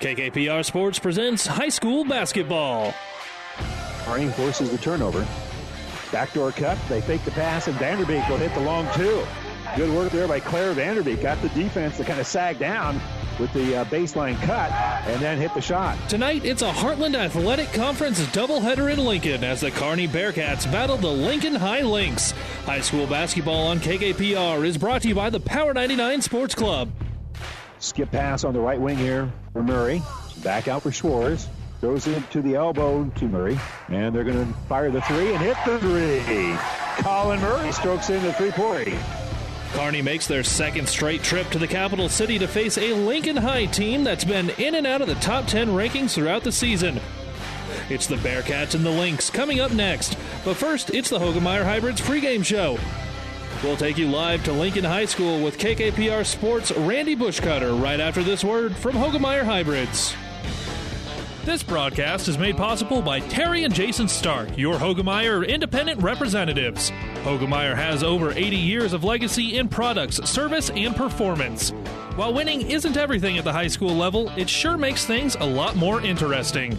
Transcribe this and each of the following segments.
KKPR Sports presents high school basketball. Harding forces the turnover. Backdoor cut. They fake the pass, and Vanderbeek will hit the long two. Good work there by Claire Vanderbeek. Got the defense to kind of sag down with the uh, baseline cut and then hit the shot. Tonight, it's a Heartland Athletic Conference doubleheader in Lincoln as the Kearney Bearcats battle the Lincoln High Lynx. High school basketball on KKPR is brought to you by the Power 99 Sports Club. Skip pass on the right wing here for Murray. Back out for Schwartz. Throws it to the elbow to Murray. And they're going to fire the three and hit the three. Colin Murray strokes in the three point. Kearney makes their second straight trip to the capital city to face a Lincoln High team that's been in and out of the top 10 rankings throughout the season. It's the Bearcats and the Lynx coming up next. But first, it's the Hoegemeyer Hybrids pregame show. We'll take you live to Lincoln High School with KKPR Sports' Randy Bushcutter right after this word from Hoegemeyer Hybrids. This broadcast is made possible by Terry and Jason Stark, your Hoegemeyer independent representatives. Hoegemeyer has over 80 years of legacy in products, service, and performance. While winning isn't everything at the high school level, it sure makes things a lot more interesting.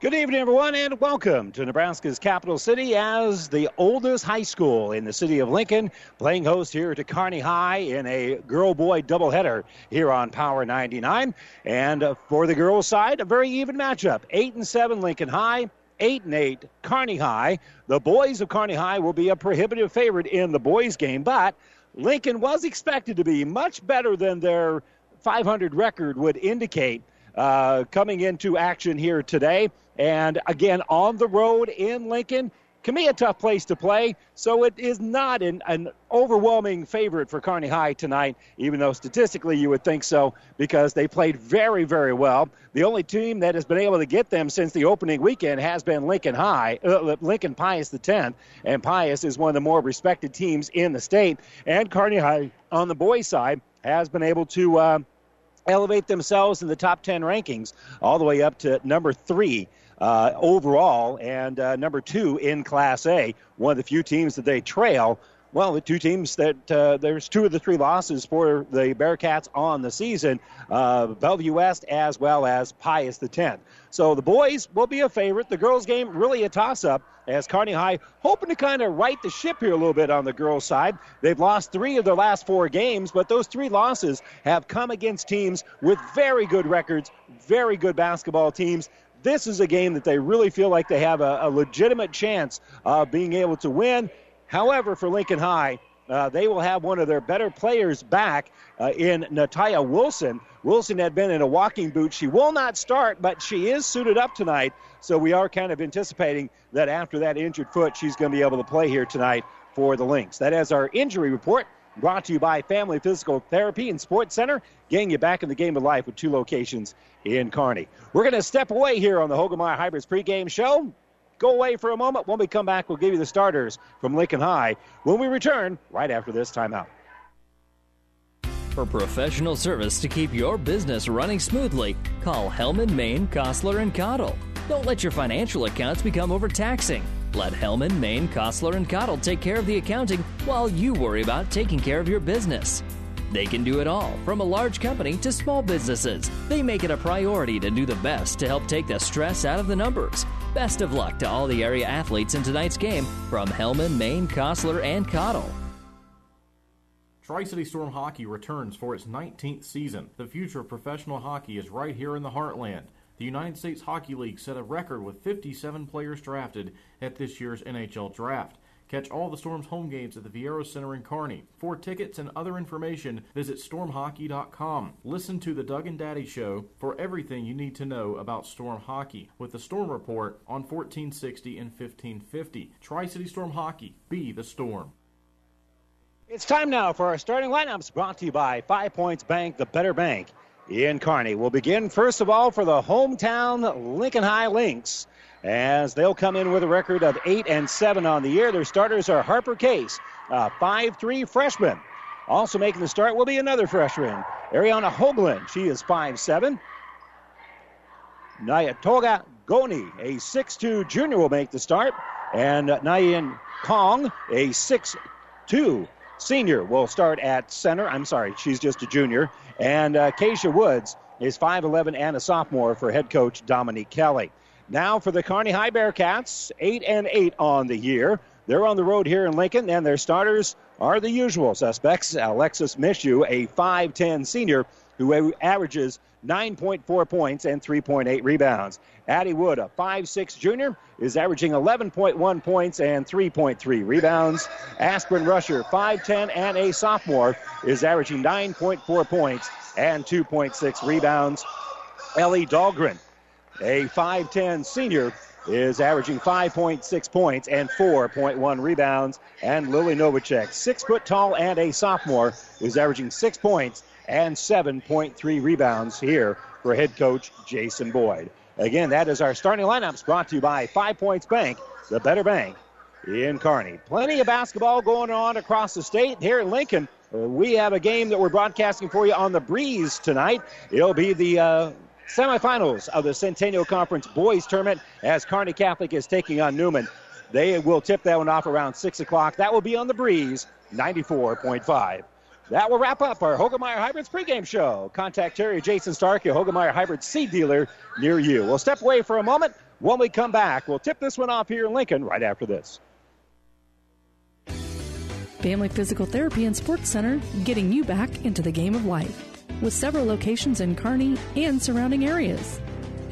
Good evening, everyone, and welcome to Nebraska's capital city as the oldest high school in the city of Lincoln, playing host here to Kearney High in a girl boy doubleheader here on Power 99. And for the girls' side, a very even matchup 8 and 7 Lincoln High. 8 and 8 Kearney High. The boys of Kearney High will be a prohibitive favorite in the boys' game, but Lincoln was expected to be much better than their 500 record would indicate uh, coming into action here today. And again, on the road in Lincoln can be a tough place to play. So it is not an, an overwhelming favorite for Kearney High tonight, even though statistically you would think so, because they played very, very well. The only team that has been able to get them since the opening weekend has been Lincoln High, uh, Lincoln Pius the 10th, and Pius is one of the more respected teams in the state. And Kearney High on the boys' side has been able to. Uh, elevate themselves in the top 10 rankings all the way up to number three uh, overall and uh, number two in Class A. One of the few teams that they trail. Well, the two teams that uh, there's two of the three losses for the Bearcats on the season, uh, Bellevue West as well as Pius the 10th. So the boys will be a favorite. The girls' game really a toss-up as Kearney High hoping to kind of right the ship here a little bit on the girls' side. They've lost three of their last four games, but those three losses have come against teams with very good records, very good basketball teams this is a game that they really feel like they have a, a legitimate chance of being able to win. However, for Lincoln High, uh, they will have one of their better players back uh, in Natalia Wilson. Wilson had been in a walking boot. She will not start, but she is suited up tonight. So we are kind of anticipating that after that injured foot, she's going to be able to play here tonight for the Lynx. That is our injury report. Brought to you by Family Physical Therapy and Sports Center, getting you back in the game of life with two locations in Kearney. We're going to step away here on the Hoegemeyer Hybrids pregame show. Go away for a moment. When we come back, we'll give you the starters from Lincoln High when we return right after this timeout. For professional service to keep your business running smoothly, call Hellman, Maine, Kostler, and Cottle. Don't let your financial accounts become overtaxing. Let Hellman, Maine, Kostler, and Cottle take care of the accounting while you worry about taking care of your business. They can do it all, from a large company to small businesses. They make it a priority to do the best to help take the stress out of the numbers. Best of luck to all the area athletes in tonight's game from Hellman, Maine, Kostler, and Cottle. Tri City Storm Hockey returns for its 19th season. The future of professional hockey is right here in the heartland. The United States Hockey League set a record with 57 players drafted at this year's NHL Draft. Catch all the Storm's home games at the Viaero Center in Kearney. For tickets and other information, visit stormhockey.com. Listen to the Doug and Daddy Show for everything you need to know about Storm hockey with the Storm Report on 1460 and 1550. Tri City Storm Hockey, be the Storm. It's time now for our starting lineups brought to you by Five Points Bank, the better bank in Kearney. We'll begin, first of all, for the hometown Lincoln High Lynx as they'll come in with a record of 8 and 7 on the year. Their starters are Harper Case, a 5-3 freshman. Also making the start will be another freshman, Ariana Hoagland. She is 5-7. Nyatoga Goni, a 6-2 junior, will make the start. And Nyan Kong, a 6-2 senior, will start at center. I'm sorry, she's just a junior. And uh, Keisha Woods is 5'11 and a sophomore for head coach Dominique Kelly. Now for the Kearney High Bearcats, 8 and 8 on the year. They're on the road here in Lincoln, and their starters are the usual suspects. Alexis Mishu, a 5'10 senior who averages 9.4 points and 3.8 rebounds. Addie Wood, a 5'6 junior, is averaging 11.1 points and 3.3 rebounds. Aspen Rusher, 5'10 and a sophomore, is averaging 9.4 points and 2.6 rebounds. Ellie Dahlgren, a 5'10 senior, is averaging 5.6 points and 4.1 rebounds. And Lily Novacek, six foot tall and a sophomore, is averaging six points and 7.3 rebounds here for head coach Jason Boyd. Again, that is our starting lineups brought to you by Five Points Bank, the better bank in Kearney. Plenty of basketball going on across the state. Here in Lincoln, uh, we have a game that we're broadcasting for you on the breeze tonight. It'll be the uh, semifinals of the Centennial Conference boys tournament as Kearney Catholic is taking on Newman. They will tip that one off around 6 o'clock. That will be on the breeze, 94.5. That will wrap up our Hoegemeyer Hybrids pregame show. Contact Terry Jason Stark, your Hoegemeyer Hybrid seed dealer near you. We'll step away for a moment. When we come back, we'll tip this one off here in Lincoln right after this. Family Physical Therapy and Sports Center, getting you back into the game of life. With several locations in Kearney and surrounding areas.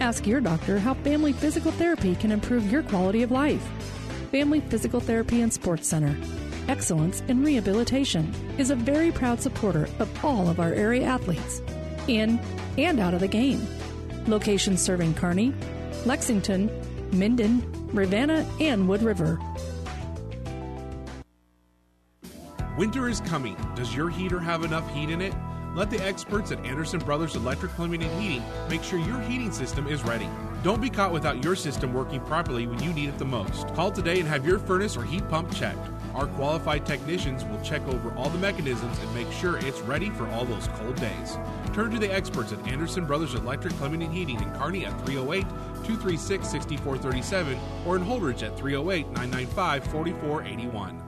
Ask your doctor how Family Physical Therapy can improve your quality of life. Family Physical Therapy and Sports Center, Excellence in Rehabilitation is a very proud supporter of all of our area athletes, in and out of the game. Locations serving Kearney, Lexington, Minden, Ravenna, and Wood River. Winter is coming. Does your heater have enough heat in it? Let the experts at Anderson Brothers Electric Plumbing and Heating make sure your heating system is ready. Don't be caught without your system working properly when you need it the most. Call today and have your furnace or heat pump checked. Our qualified technicians will check over all the mechanisms and make sure it's ready for all those cold days. Turn to the experts at Anderson Brothers Electric Plumbing and Heating in Kearney at 308 236 6437 or in Holdrege at 308 995 4481.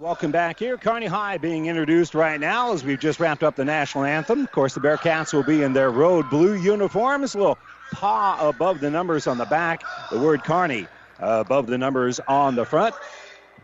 Welcome back here. Kearney High being introduced right now as we've just wrapped up the national anthem. Of course, the Bearcats will be in their road blue uniforms. A little paw above the numbers on the back. The word Kearney uh, above the numbers on the front.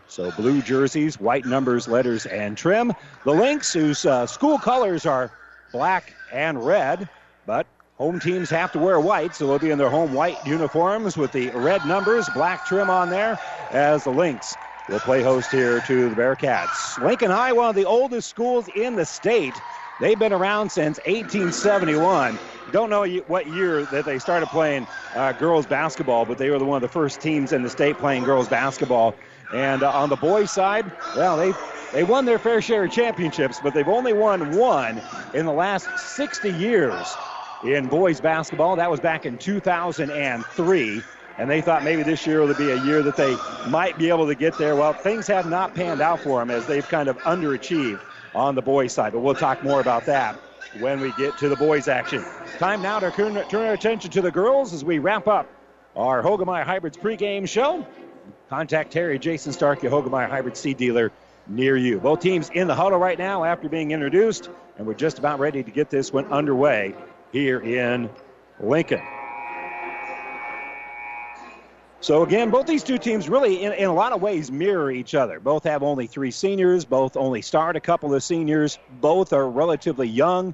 So blue jerseys, white numbers, letters, and trim. The Lynx, whose uh, school colors are black and red, but home teams have to wear white, so they'll be in their home white uniforms with the red numbers, black trim on there as the Lynx will play host here to the Bearcats. Lincoln High, one of the oldest schools in the state. They've been around since 1871. Don't know what year that they started playing uh, girls basketball, but they were one of the first teams in the state playing girls basketball. And uh, on the boys' side, well, they they won their fair share of championships, but they've only won one in the last 60 years in boys basketball. That was back in 2003 and they thought maybe this year would be a year that they might be able to get there. Well, things have not panned out for them as they've kind of underachieved on the boys' side, but we'll talk more about that when we get to the boys' action. Time now to turn our attention to the girls as we wrap up our Hoegemeyer Hybrids pregame show. Contact Terry Jason Stark, your Hoegemeyer Hybrid seed dealer near you. Both teams in the huddle right now after being introduced, and we're just about ready to get this one underway here in Lincoln. So again, both these two teams really, in, in a lot of ways, mirror each other. Both have only three seniors. Both only start a couple of seniors. Both are relatively young,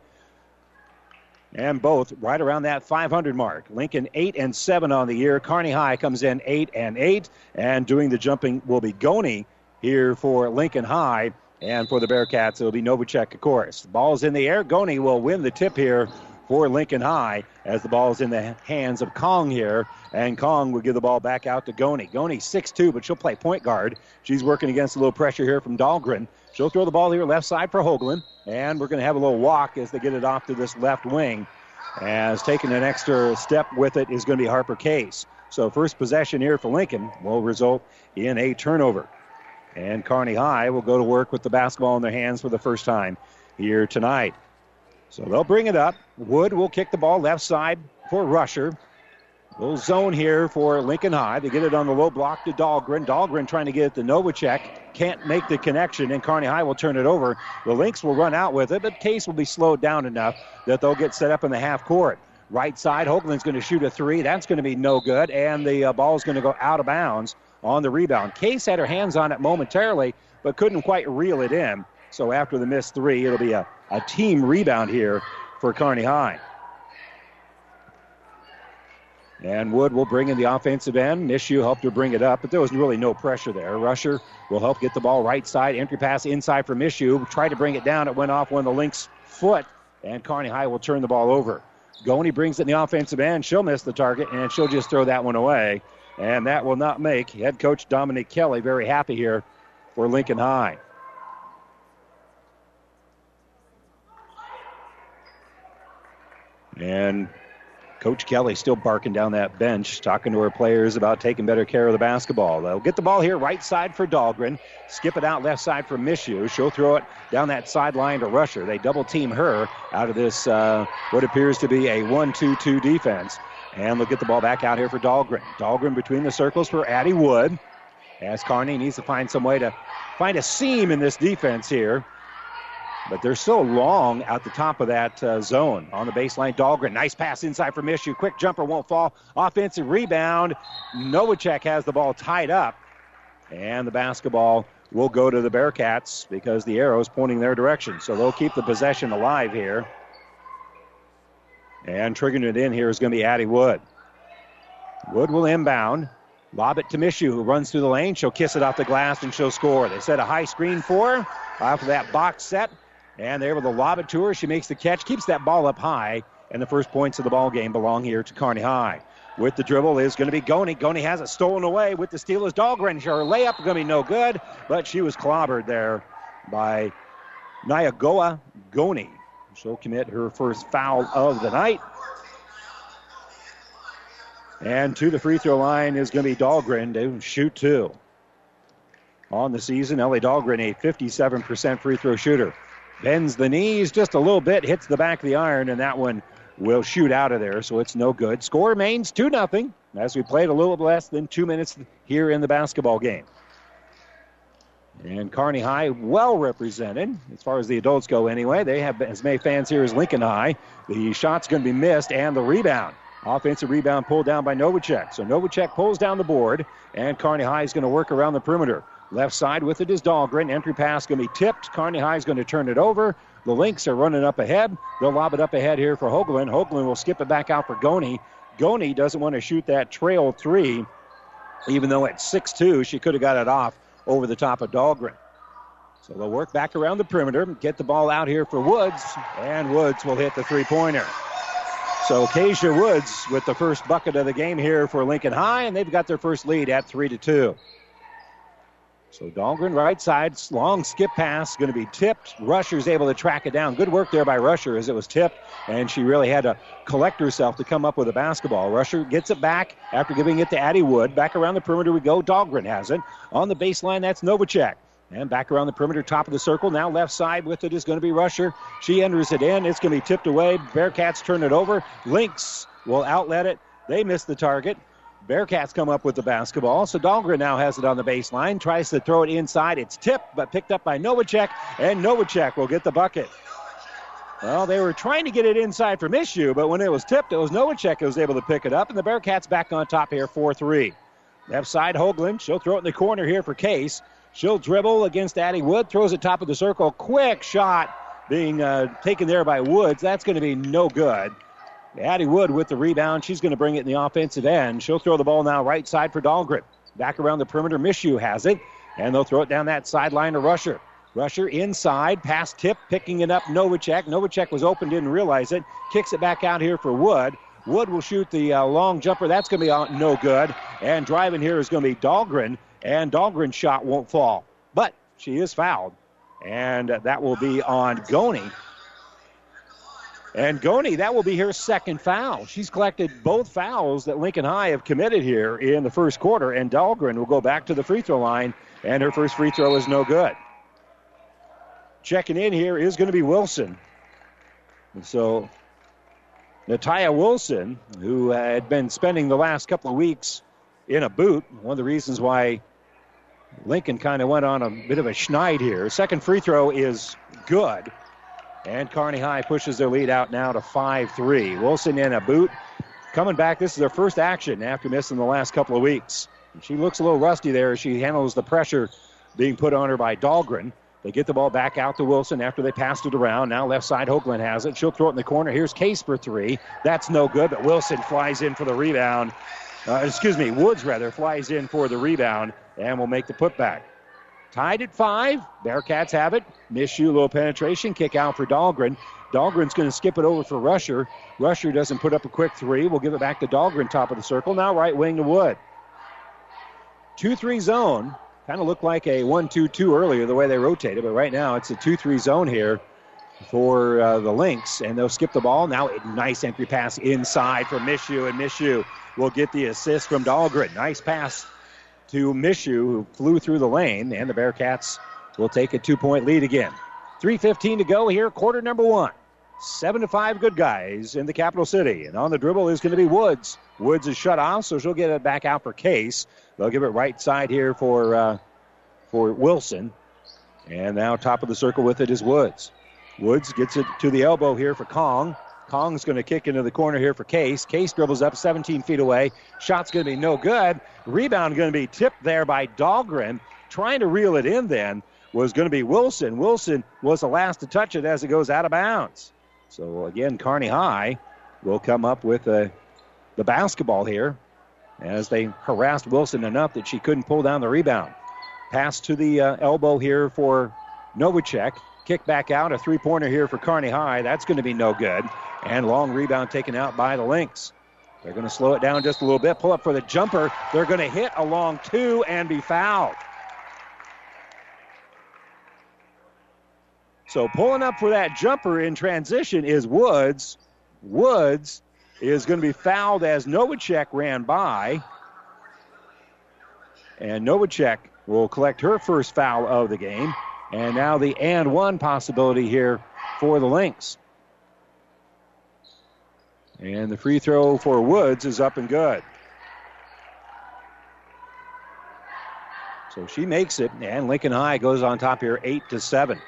and both right around that 500 mark. Lincoln eight and seven on the year. Kearney High comes in eight and eight, and doing the jumping will be Goni here for Lincoln High, and for the Bearcats it'll be Novacek, of course. The ball's in the air. Goni will win the tip here for Lincoln High as the ball is in the hands of Kong here. And Kong will give the ball back out to Goni. Goni six-two, but she'll play point guard. She's working against a little pressure here from Dahlgren. She'll throw the ball here left side for Hoagland. And we're going to have a little walk as they get it off to this left wing. As taking an extra step with it is going to be Harper Case. So first possession here for Lincoln will result in a turnover. And Kearney High will go to work with the basketball in their hands for the first time here tonight. So they'll bring it up. Wood will kick the ball left side for Rusher. Little zone here for Lincoln High. They get it on the low block to Dahlgren. Dahlgren trying to get it to Novacek. Can't make the connection, and Kearney High will turn it over. The Lynx will run out with it, but Case will be slowed down enough that they'll get set up in the half court. Right side, Hoagland's going to shoot a three. That's going to be no good, and the uh, ball is going to go out of bounds on the rebound. Case had her hands on it momentarily, but couldn't quite reel it in. So after the missed three, it'll be a, a team rebound here for Kearney High. And Wood will bring in the offensive end. Mishu helped her bring it up, but there was really no pressure there. Rusher will help get the ball right side. Entry pass inside from Mishu. Tried to bring it down. It went off one of the Lynx' foot, and Kearney High will turn the ball over. Goni brings it in the offensive end. She'll miss the target, and she'll just throw that one away. And that will not make head coach Dominic Kelly very happy here for Lincoln High. And Coach Kelly still barking down that bench, talking to her players about taking better care of the basketball. They'll get the ball here, right side for Dahlgren. Skip it out left side for Mishu. She'll throw it down that sideline to Rusher. They double team her out of this, uh, what appears to be a 1 2 2 defense. And they'll get the ball back out here for Dahlgren. Dahlgren between the circles for Addie Wood. As Kearney needs to find some way to find a seam in this defense here. But they're so long at the top of that uh, zone on the baseline. Dahlgren, nice pass inside from Mishu. Quick jumper won't fall. Offensive rebound. Novacek has the ball tied up. And the basketball will go to the Bearcats because the arrow is pointing their direction. So they'll keep the possession alive here. And triggering it in here is going to be Addie Wood. Wood will inbound. Lob it to Mishu, who runs through the lane. She'll kiss it off the glass and she'll score. They set a high screen for her after that box set. And they're able to lob it to her. She makes the catch, keeps that ball up high, and the first points of the ball game belong here to Kearney High. With the dribble is going to be Goni. Goni has it stolen away with the steal is Dahlgren. Her layup going to be no good, but she was clobbered there by Nyagoa Goni. She'll commit her first foul of the night. And to the free throw line is going to be Dahlgren to shoot two. On the season, Ellie Dahlgren, a 57% free throw shooter. Bends the knees just a little bit, hits the back of the iron, and that one will shoot out of there, so it's no good. Score remains 2 0 as we played a little less than two minutes here in the basketball game. And Kearney High, well represented as far as the adults go, anyway. They have as many fans here as Lincoln High. The shot's going to be missed, and the rebound. Offensive rebound pulled down by Novacek. So Novacek pulls down the board, and Kearney High is going to work around the perimeter. Left side with it is Dahlgren. Entry pass going to be tipped. Kearney High is going to turn it over. The Lynx are running up ahead. They'll lob it up ahead here for Hoagland. Hoagland will skip it back out for Goni. Goni doesn't want to shoot that trail three, even though at 6 2, she could have got it off over the top of Dahlgren. So they'll work back around the perimeter, get the ball out here for Woods, and Woods will hit the three pointer. So Kezia Woods with the first bucket of the game here for Lincoln High, and they've got their first lead at three to two. So Dahlgren right side, long skip pass, going to be tipped. Rusher's able to track it down. Good work there by Rusher as it was tipped, and she really had to collect herself to come up with a basketball. Rusher gets it back after giving it to Addie Wood. Back around the perimeter we go. Dahlgren has it. On the baseline, that's Novacek. And back around the perimeter, top of the circle. Now left side with it is going to be Rusher. She enters it in. It's going to be tipped away. Bearcats turn it over. Lynx will outlet it. They miss the target. Bearcats come up with the basketball. So Dahlgren now has it on the baseline, tries to throw it inside. It's tipped, but picked up by Novacek, and Novacek will get the bucket. Well, they were trying to get it inside from Mishu, but when it was tipped, it was Novacek who was able to pick it up, and the Bearcats back on top here, 4 3. Left side, Hoagland. She'll throw it in the corner here for Case. She'll dribble against Addie Wood, throws it top of the circle. Quick shot being uh, taken there by Woods. That's going to be no good. Addie Wood with the rebound. She's going to bring it in the offensive end. She'll throw the ball now right side for Dahlgren. Back around the perimeter, Mishu has it, and they'll throw it down that sideline to Rusher. Rusher inside, pass tip, picking it up. Novacek. Novacek was open, didn't realize it. Kicks it back out here for Wood. Wood will shoot the uh, long jumper. That's going to be uh, no good. And driving here is going to be Dahlgren. And Dahlgren's shot won't fall. But she is fouled. And that will be on Goni. And Goni, that will be her second foul. She's collected both fouls that Lincoln High have committed here in the first quarter. And Dahlgren will go back to the free throw line. And her first free throw is no good. Checking in here is going to be Wilson. And so Natalia Wilson, who had been spending the last couple of weeks in a boot, one of the reasons why Lincoln kind of went on a bit of a schneid here. Second free throw is good. And Kearney High pushes their lead out now to 5 3. Wilson in a boot. Coming back, this is their first action after missing the last couple of weeks. She looks a little rusty there as she handles the pressure being put on her by Dahlgren. They get the ball back out to Wilson after they passed it around. Now left side, Hoagland has it. She'll throw it in the corner. Here's Case for three. That's no good, but Wilson flies in for the rebound. Uh, excuse me, Woods rather flies in for the rebound and will make the putback. Tied at five. Bearcats have it. Mishu, little penetration. Kick out for Dahlgren. Dahlgren's going to skip it over for Rusher. Rusher doesn't put up a quick three. We'll give it back to Dahlgren, top of the circle. Now right wing to Wood. 2 3 zone. Kind of looked like a 1 2 2 earlier, the way they rotated, but right now it's a 2 3 zone here for uh, the Lynx, and they'll skip the ball. Now, nice entry pass inside for Mishu, and Mishu will get the assist from Dahlgren. Nice pass to Mishu, who flew through the lane, and the Bearcats will take a two point lead again. 3.15 to go here, quarter number one. Seven to five good guys in the capital city. And on the dribble is going to be Woods. Woods is shut off, so she'll get it back out for Case. They'll give it right side here for uh, for Wilson. And now top of the circle with it is Woods. Woods gets it to the elbow here for Kong. Kong's going to kick into the corner here for Case. Case dribbles up 17 feet away. Shot's going to be no good. Rebound going to be tipped there by Dahlgren. Trying to reel it in then was going to be Wilson. Wilson was the last to touch it as it goes out of bounds. So again, Kearney High will come up with uh, the basketball here as they harassed Wilson enough that she couldn't pull down the rebound. Pass to the uh, elbow here for Novacek. Kick back out. A three pointer here for Kearney High. That's going to be no good. And long rebound taken out by the Lynx. They're going to slow it down just a little bit. Pull up for the jumper. They're going to hit a long two and be fouled. So pulling up for that jumper in transition is Woods. Woods is going to be fouled as Novacek ran by. And Novacek will collect her first foul of the game. And now the and one possibility here for the Lynx. And the free throw for Woods is up and good. So she makes it, and Lincoln High goes on top here, eight to seven.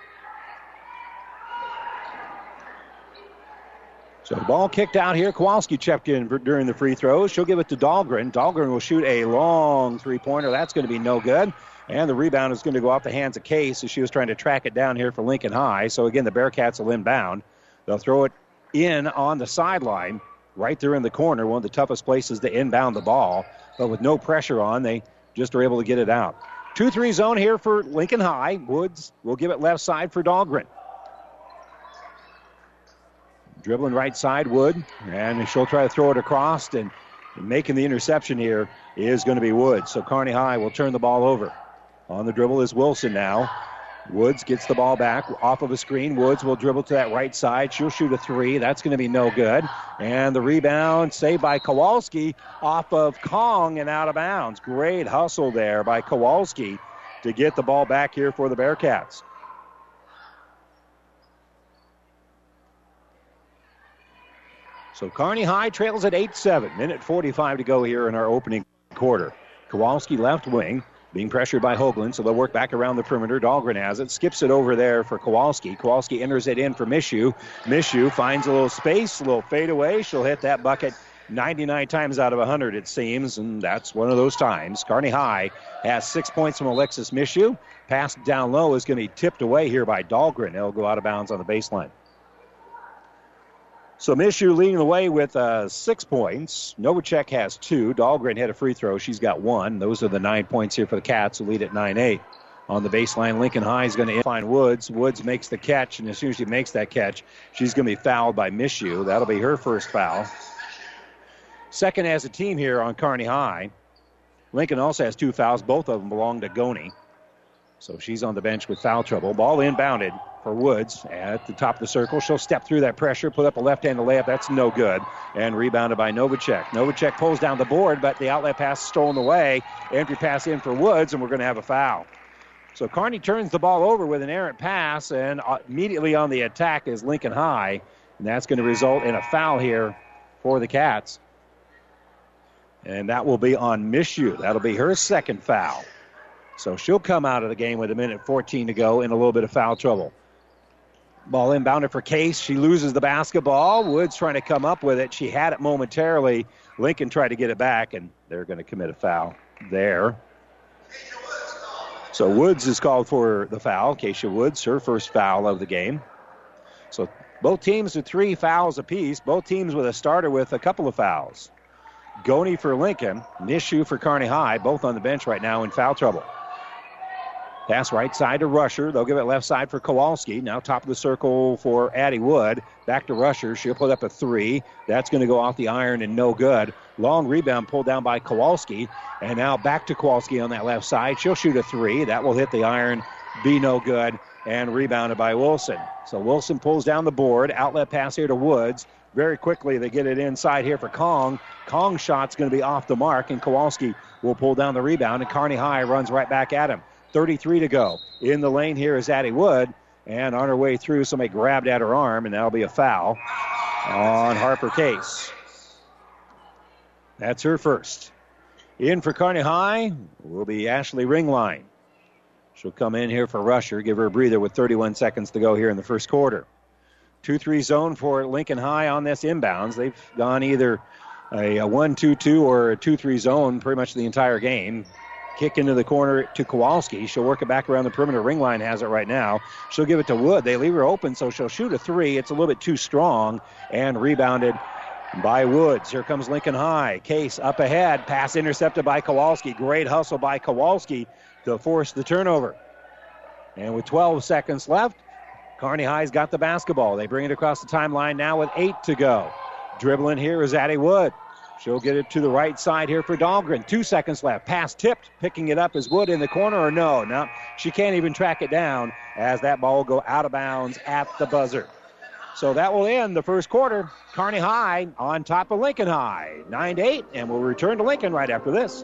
So the ball kicked out here. Kowalski checked in during the free throws. She'll give it to Dahlgren. Dahlgren will shoot a long three pointer. That's going to be no good. And the rebound is going to go off the hands of Case as she was trying to track it down here for Lincoln High. So again, the Bearcats will inbound. They'll throw it in on the sideline, right there in the corner, one of the toughest places to inbound the ball. But with no pressure on, they just are able to get it out. 2 3 zone here for Lincoln High. Woods will give it left side for Dahlgren. Dribbling right side, Wood, and she'll try to throw it across, and making the interception here is going to be Wood. So Kearney High will turn the ball over. On the dribble is Wilson now. Woods gets the ball back off of a screen. Woods will dribble to that right side. She'll shoot a three. That's going to be no good. And the rebound saved by Kowalski off of Kong and out of bounds. Great hustle there by Kowalski to get the ball back here for the Bearcats. So Kearney High trails at 8 7. Minute 45 to go here in our opening quarter. Kowalski left wing, being pressured by Hoagland, so they'll work back around the perimeter. Dahlgren has it, skips it over there for Kowalski. Kowalski enters it in for Mishu. Mishu finds a little space, a little fadeaway. She'll hit that bucket 99 times out of 100, it seems, and that's one of those times. Kearney High has six points from Alexis Mishu. Pass down low is going to be tipped away here by Dahlgren. It'll go out of bounds on the baseline. So Mishu leading the way with uh, six points. Novacek has two. Dahlgren had a free throw. She's got one. Those are the nine points here for the Cats who lead at 9 8. on the baseline. Lincoln High is going to find Woods. Woods makes the catch, and as soon as she makes that catch, she's going to be fouled by Mishu. That'll be her first foul. Second as a team here on Kearney High. Lincoln also has two fouls. Both of them belong to Goni. So she's on the bench with foul trouble. Ball inbounded for Woods at the top of the circle. She'll step through that pressure, put up a left-handed layup. That's no good. And rebounded by Novacek. Novacek pulls down the board, but the outlet pass stolen away. Entry pass in for Woods, and we're going to have a foul. So Kearney turns the ball over with an errant pass, and uh, immediately on the attack is Lincoln High. And that's going to result in a foul here for the Cats. And that will be on Mishu. That'll be her second foul. So she'll come out of the game with a minute 14 to go in a little bit of foul trouble. Ball inbounded for Case. She loses the basketball. Woods trying to come up with it. She had it momentarily. Lincoln tried to get it back, and they're going to commit a foul there. So Woods is called for the foul. Keisha Woods, her first foul of the game. So both teams with three fouls apiece. Both teams with a starter with a couple of fouls. Goni for Lincoln, Mishu for Kearney High, both on the bench right now in foul trouble. Pass right side to Rusher. They'll give it left side for Kowalski. Now top of the circle for Addie Wood. Back to Rusher. She'll put up a three. That's going to go off the iron and no good. Long rebound pulled down by Kowalski. And now back to Kowalski on that left side. She'll shoot a three. That will hit the iron. Be no good. And rebounded by Wilson. So Wilson pulls down the board. Outlet pass here to Woods. Very quickly, they get it inside here for Kong. Kong's shot's going to be off the mark, and Kowalski will pull down the rebound, and Kearney High runs right back at him. 33 to go. In the lane here is Addie Wood. And on her way through, somebody grabbed at her arm, and that'll be a foul on Harper Case. That's her first. In for Kearney High will be Ashley Ringline. She'll come in here for Rusher, give her a breather with 31 seconds to go here in the first quarter. 2 3 zone for Lincoln High on this inbounds. They've gone either a, a 1 2 2 or a 2 3 zone pretty much the entire game. Kick into the corner to Kowalski. She'll work it back around the perimeter. Ringline has it right now. She'll give it to Wood. They leave her open, so she'll shoot a three. It's a little bit too strong and rebounded by Woods. Here comes Lincoln High. Case up ahead. Pass intercepted by Kowalski. Great hustle by Kowalski to force the turnover. And with 12 seconds left, Kearney High's got the basketball. They bring it across the timeline now with eight to go. Dribbling here is Addie Wood. She'll get it to the right side here for Dahlgren. Two seconds left. Pass tipped. Picking it up is Wood in the corner or no? No. She can't even track it down as that ball will go out of bounds at the buzzer. So that will end the first quarter. Kearney High on top of Lincoln High. 9 to 8, and we'll return to Lincoln right after this.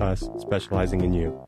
us, specializing in you.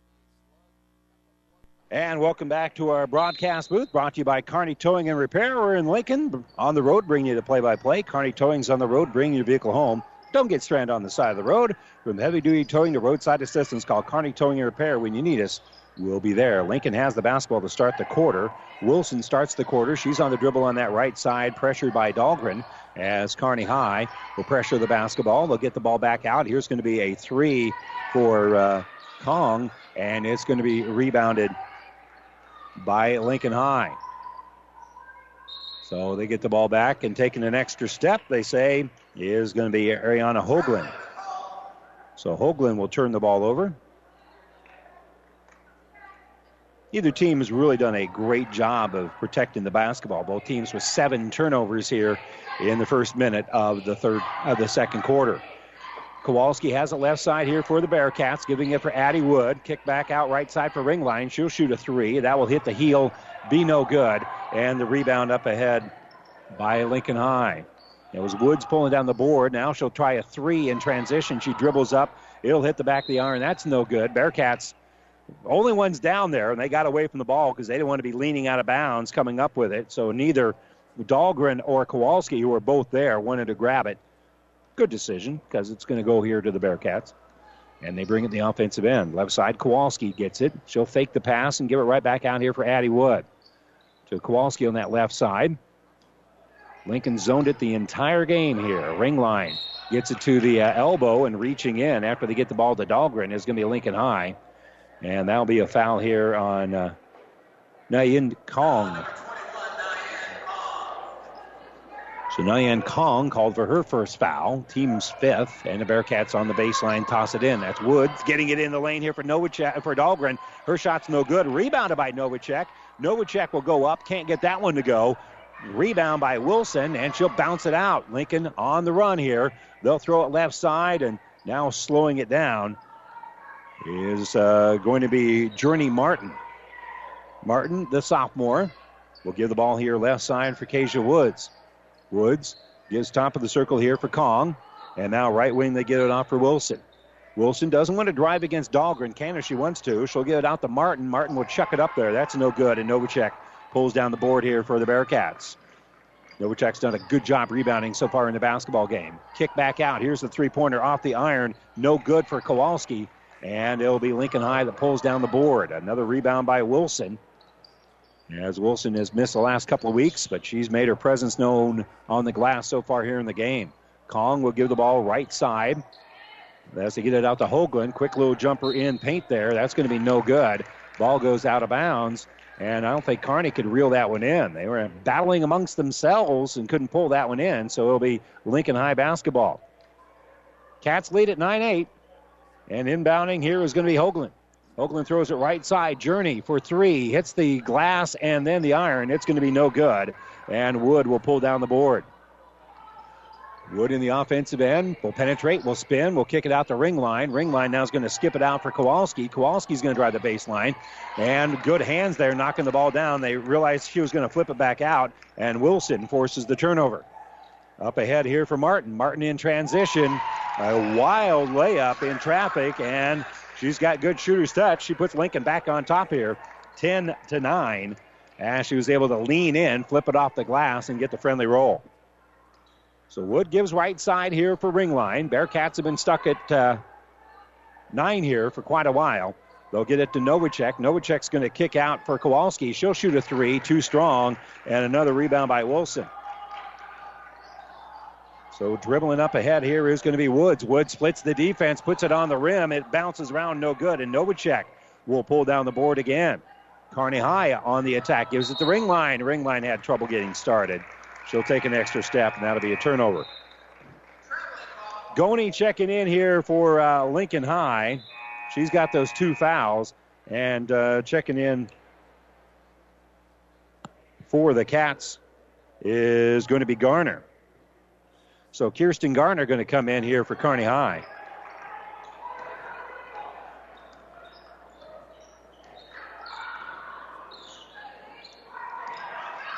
And welcome back to our broadcast booth brought to you by Kearney Towing and Repair. We're in Lincoln on the road, bringing you the play by play. Kearney Towing's on the road, bringing your vehicle home. Don't get stranded on the side of the road. From heavy duty towing to roadside assistance, call Kearney Towing and Repair when you need us. We'll be there. Lincoln has the basketball to start the quarter. Wilson starts the quarter. She's on the dribble on that right side, pressured by Dahlgren as Kearney High will pressure the basketball. They'll get the ball back out. Here's going to be a three for uh, Kong, and it's going to be rebounded by Lincoln High. So they get the ball back and taking an extra step, they say, is going to be Ariana Hoagland. So Hoagland will turn the ball over. Either team has really done a great job of protecting the basketball. Both teams with seven turnovers here in the first minute of the third of the second quarter. Kowalski has it left side here for the Bearcats, giving it for Addie Wood. Kick back out right side for Ringline. She'll shoot a three. That will hit the heel, be no good. And the rebound up ahead by Lincoln High. It was Woods pulling down the board. Now she'll try a three in transition. She dribbles up. It'll hit the back of the iron. That's no good. Bearcats, only ones down there, and they got away from the ball because they didn't want to be leaning out of bounds coming up with it. So neither Dahlgren or Kowalski, who were both there, wanted to grab it. Good decision because it's going to go here to the Bearcats. And they bring it the offensive end. Left side, Kowalski gets it. She'll fake the pass and give it right back out here for Addie Wood. To Kowalski on that left side. Lincoln zoned it the entire game here. Ringline gets it to the uh, elbow and reaching in after they get the ball to Dahlgren is going to be Lincoln High. And that'll be a foul here on uh, Nayin Kong. So Nyan Kong called for her first foul, team's fifth, and the Bearcats on the baseline toss it in. That's Woods getting it in the lane here for Novacek, for Dahlgren. Her shot's no good. Rebounded by Novacek. Novacek will go up, can't get that one to go. Rebound by Wilson, and she'll bounce it out. Lincoln on the run here. They'll throw it left side, and now slowing it down is uh, going to be Journey Martin. Martin, the sophomore, will give the ball here left side for Keisha Woods. Woods gives top of the circle here for Kong. And now right wing they get it off for Wilson. Wilson doesn't want to drive against Dahlgren. Can if she wants to. She'll give it out to Martin. Martin will chuck it up there. That's no good. And Novacek pulls down the board here for the Bearcats. Novacek's done a good job rebounding so far in the basketball game. Kick back out. Here's the three pointer off the iron. No good for Kowalski. And it'll be Lincoln High that pulls down the board. Another rebound by Wilson. As Wilson has missed the last couple of weeks, but she's made her presence known on the glass so far here in the game. Kong will give the ball right side. As they get it out to Hoagland. Quick little jumper in paint there. That's going to be no good. Ball goes out of bounds. And I don't think Kearney could reel that one in. They were battling amongst themselves and couldn't pull that one in. So it'll be Lincoln High basketball. Cats lead at 9 8. And inbounding here is going to be Hoagland. Hoagland throws it right side. Journey for three. Hits the glass and then the iron. It's going to be no good. And Wood will pull down the board. Wood in the offensive end will penetrate, will spin, will kick it out the Ringline. Ring line now is going to skip it out for Kowalski. Kowalski's going to drive the baseline. And good hands there, knocking the ball down. They realized she was going to flip it back out, and Wilson forces the turnover. Up ahead here for Martin. Martin in transition. A wild layup in traffic, and She's got good shooter's touch. She puts Lincoln back on top here, 10 to 9, as she was able to lean in, flip it off the glass, and get the friendly roll. So Wood gives right side here for Ringline. Bearcats have been stuck at uh, nine here for quite a while. They'll get it to Novacek. Novacek's going to kick out for Kowalski. She'll shoot a three, too strong, and another rebound by Wilson. So dribbling up ahead here is going to be Woods. Woods splits the defense, puts it on the rim. It bounces around, no good. And Novacek will pull down the board again. Kearney High on the attack, gives it the Ringline. Ring line had trouble getting started. She'll take an extra step, and that'll be a turnover. Goni checking in here for uh, Lincoln High. She's got those two fouls, and uh, checking in for the Cats is going to be Garner. So Kirsten Garner going to come in here for Kearney High.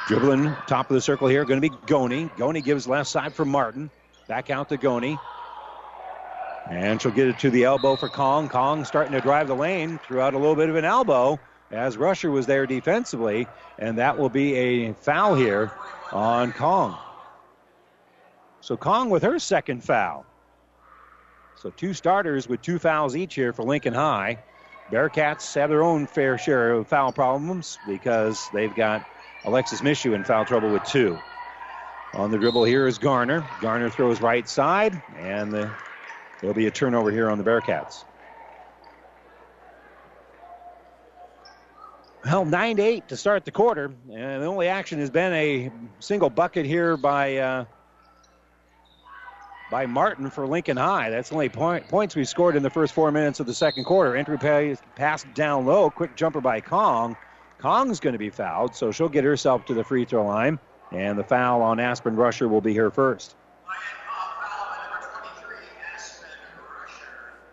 Dribbling top of the circle here, going to be Goni. Goni gives left side for Martin. Back out to Goni. And she'll get it to the elbow for Kong. Kong starting to drive the lane, threw out a little bit of an elbow as Rusher was there defensively. And that will be a foul here on Kong. So Kong with her second foul. So two starters with two fouls each here for Lincoln High. Bearcats have their own fair share of foul problems because they've got Alexis Mishu in foul trouble with two. On the dribble here is Garner. Garner throws right side, and the, there'll be a turnover here on the Bearcats. Well, 9 to 8 to start the quarter, and the only action has been a single bucket here by uh, by Martin for Lincoln High. That's the only point, points we scored in the first four minutes of the second quarter. Entry pass, pass down low, quick jumper by Kong. Kong's going to be fouled, so she'll get herself to the free throw line. And the foul on Aspen Rusher will be her first.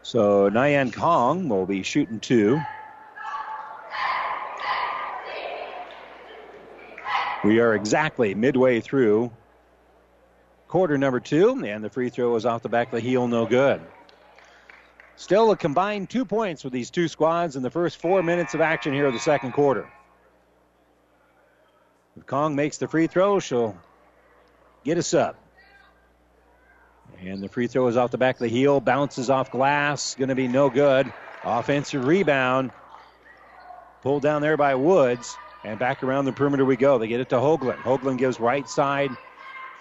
So Nyan Kong will be shooting two. We are exactly midway through quarter number two, and the free throw is off the back of the heel, no good. Still a combined two points with these two squads in the first four minutes of action here of the second quarter. If Kong makes the free throw, she'll get us up. And the free throw is off the back of the heel, bounces off glass, going to be no good. Offensive rebound. Pulled down there by Woods. And back around the perimeter we go. They get it to Hoagland. Hoagland gives right side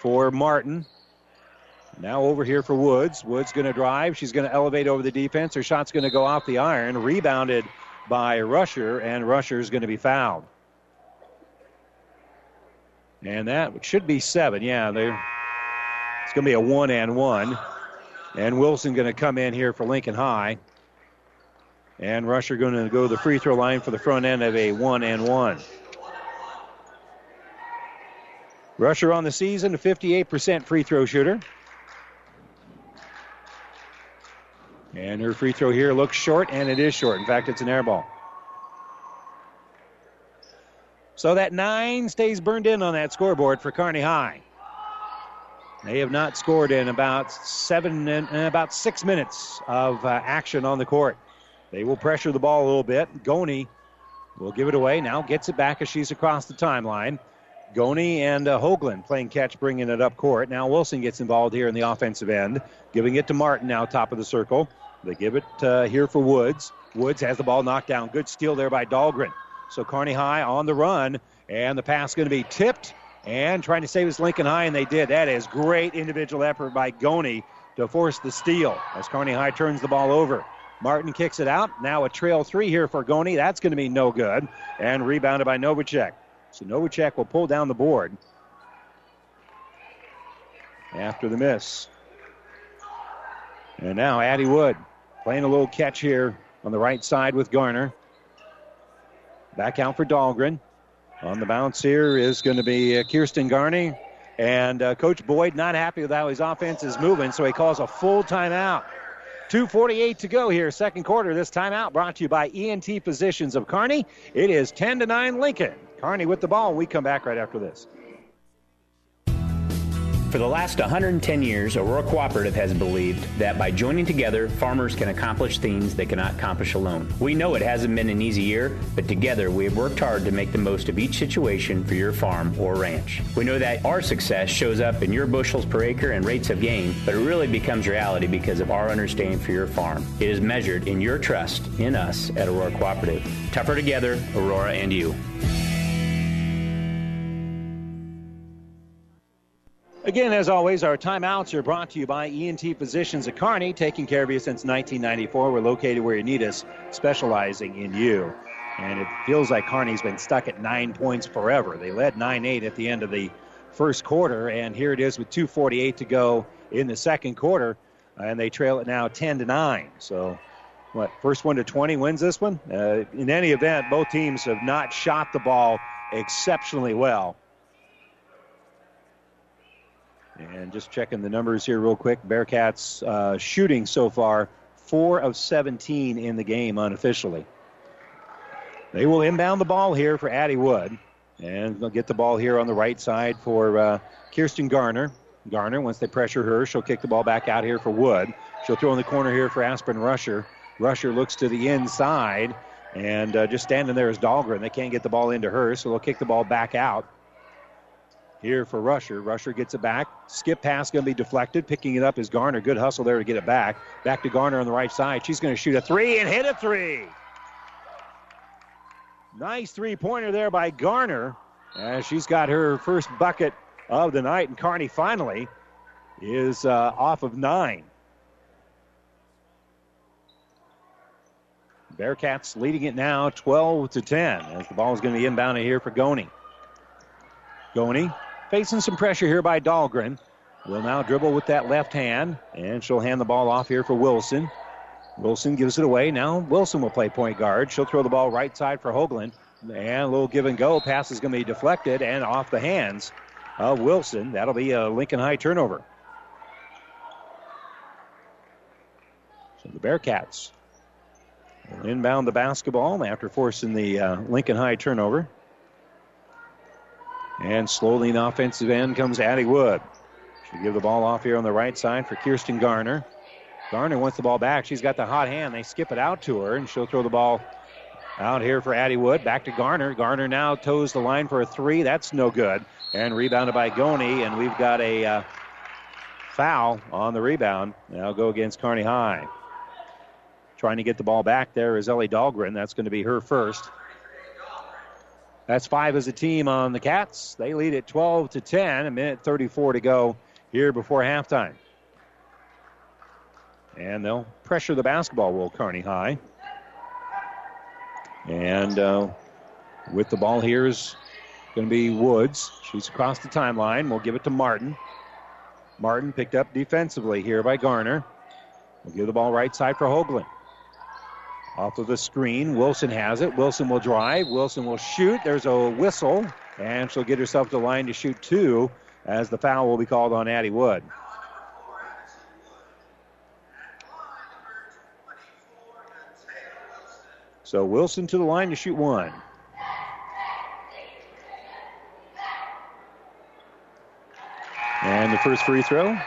for Martin. Now over here for Woods. Woods going to drive. She's going to elevate over the defense. Her shot's going to go off the iron. Rebounded by Rusher, and Rusher's going to be fouled. And that should be seven. Yeah, it's going to be a one and one. And Wilson going to come in here for Lincoln High. And Rusher going to go to the free throw line for the front end of a one and one. Rusher on the season, a 58% free throw shooter. And her free throw here looks short, and it is short. In fact, it's an air ball. So that nine stays burned in on that scoreboard for Kearney High. They have not scored in about seven and about six minutes of uh, action on the court. They will pressure the ball a little bit. Goni will give it away. Now gets it back as she's across the timeline. Goni and uh, Hoagland playing catch, bringing it up court. Now Wilson gets involved here in the offensive end, giving it to Martin now, top of the circle. They give it uh, here for Woods. Woods has the ball knocked down. Good steal there by Dahlgren. So Kearney High on the run, and the pass is going to be tipped and trying to save his Lincoln High, and they did. That is great individual effort by Goni to force the steal as Kearney High turns the ball over. Martin kicks it out. Now a trail three here for Goni. That's going to be no good. And rebounded by Novacek. So Novacek will pull down the board after the miss. And now Addie Wood playing a little catch here on the right side with Garner. Back out for Dahlgren. On the bounce here is going to be uh, Kirsten Garner. And uh, Coach Boyd not happy with how his offense is moving, so he calls a full timeout. 2.48 to go here, second quarter. This timeout brought to you by ENT Physicians of Kearney. It is 10 to 9 Lincoln. Kearney with the ball. We come back right after this. For the last 110 years, Aurora Cooperative has believed that by joining together, farmers can accomplish things they cannot accomplish alone. We know it hasn't been an easy year, but together we have worked hard to make the most of each situation for your farm or ranch. We know that our success shows up in your bushels per acre and rates of gain, but it really becomes reality because of our understanding for your farm. It is measured in your trust in us at Aurora Cooperative. Tougher together, Aurora and you. Again, as always, our timeouts are brought to you by ENT Physicians at Kearney, taking care of you since 1994. We're located where you need us, specializing in you. And it feels like Kearney's been stuck at nine points forever. They led 9 8 at the end of the first quarter, and here it is with 2.48 to go in the second quarter, and they trail it now 10 to 9. So, what, first one to 20 wins this one? Uh, in any event, both teams have not shot the ball exceptionally well. And just checking the numbers here real quick. Bearcats uh, shooting so far, 4 of 17 in the game unofficially. They will inbound the ball here for Addie Wood. And they'll get the ball here on the right side for uh, Kirsten Garner. Garner, once they pressure her, she'll kick the ball back out here for Wood. She'll throw in the corner here for Aspen Rusher. Rusher looks to the inside, and uh, just standing there is Dahlgren. They can't get the ball into her, so they'll kick the ball back out here for Rusher. Rusher gets it back. Skip pass going to be deflected. Picking it up is Garner. Good hustle there to get it back. Back to Garner on the right side. She's going to shoot a three and hit a three. Nice three pointer there by Garner. As she's got her first bucket of the night, and Kearney finally is uh, off of nine. Bearcats leading it now 12 to 10 as the ball is going to be inbounded here for Goni. Goni Facing some pressure here by Dahlgren. Will now dribble with that left hand, and she'll hand the ball off here for Wilson. Wilson gives it away. Now Wilson will play point guard. She'll throw the ball right side for Hoagland. And a little give and go. Pass is going to be deflected and off the hands of Wilson. That'll be a Lincoln High turnover. So the Bearcats inbound the basketball after forcing the uh, Lincoln High turnover. And slowly in the offensive end comes Addie Wood. She'll give the ball off here on the right side for Kirsten Garner. Garner wants the ball back. She's got the hot hand. They skip it out to her, and she'll throw the ball out here for Addie Wood. Back to Garner. Garner now toes the line for a three. That's no good. And rebounded by Goni, and we've got a uh, foul on the rebound. Now go against Kearney High. Trying to get the ball back there is Ellie Dahlgren. That's going to be her first. That's five as a team on the Cats. They lead at 12 to 10. A minute 34 to go here before halftime. And they'll pressure the basketball, will Kearney High. And uh, with the ball here is going to be Woods. She's across the timeline. We'll give it to Martin. Martin picked up defensively here by Garner. We'll give the ball right side for Hoagland. Off of the screen, Wilson has it. Wilson will drive. Wilson will shoot. There's a whistle, and she'll get herself to the line to shoot two as the foul will be called on Addie Wood. So Wilson to the line to shoot one. And the first free throw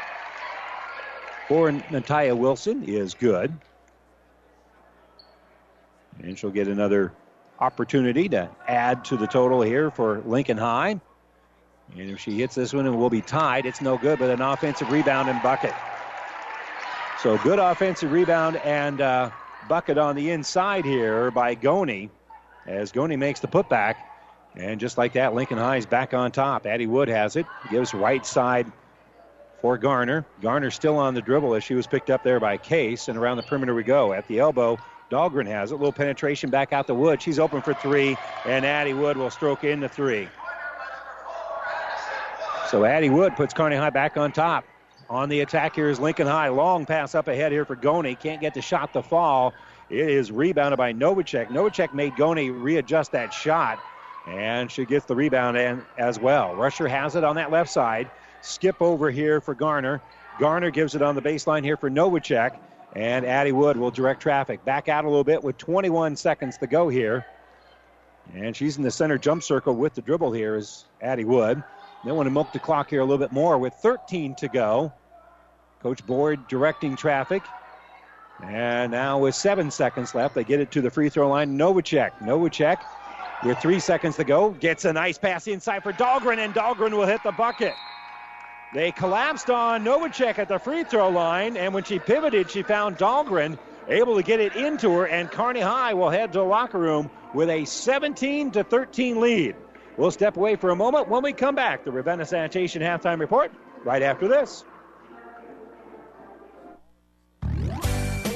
for Natalia Wilson is good. And she'll get another opportunity to add to the total here for Lincoln High. And if she hits this one, and it will be tied. It's no good, but an offensive rebound and bucket. So good offensive rebound and uh, bucket on the inside here by Goni as Goni makes the putback. And just like that, Lincoln High is back on top. Addie Wood has it. Gives right side for Garner. Garner still on the dribble as she was picked up there by Case. And around the perimeter we go. At the elbow, Dahlgren has it. A little penetration back out the wood. She's open for three. And Addie Wood will stroke in the three. So Addie Wood puts Kearney High back on top. On the attack here is Lincoln High. Long pass up ahead here for Goni. Can't get the shot to fall. It is rebounded by Novacek. Novacek made Goni readjust that shot. And she gets the rebound in as well. Rusher has it on that left side. Skip over here for Garner. Garner gives it on the baseline here for Novacek. And Addie Wood will direct traffic. Back out a little bit with 21 seconds to go here. And she's in the center jump circle with the dribble here is Addie Wood. They want to milk the clock here a little bit more with 13 to go. Coach Boyd directing traffic. And now with seven seconds left, they get it to the free throw line. Novacek. Novacek with three seconds to go, gets a nice pass inside for Dahlgren, and Dahlgren will hit the bucket. They collapsed on Novacek at the free throw line, and when she pivoted, she found Dahlgren able to get it into her, and Kearney High will head to the locker room with a 17 to 13 lead. We'll step away for a moment. When we come back, the Ravenna Sanitation halftime report right after this.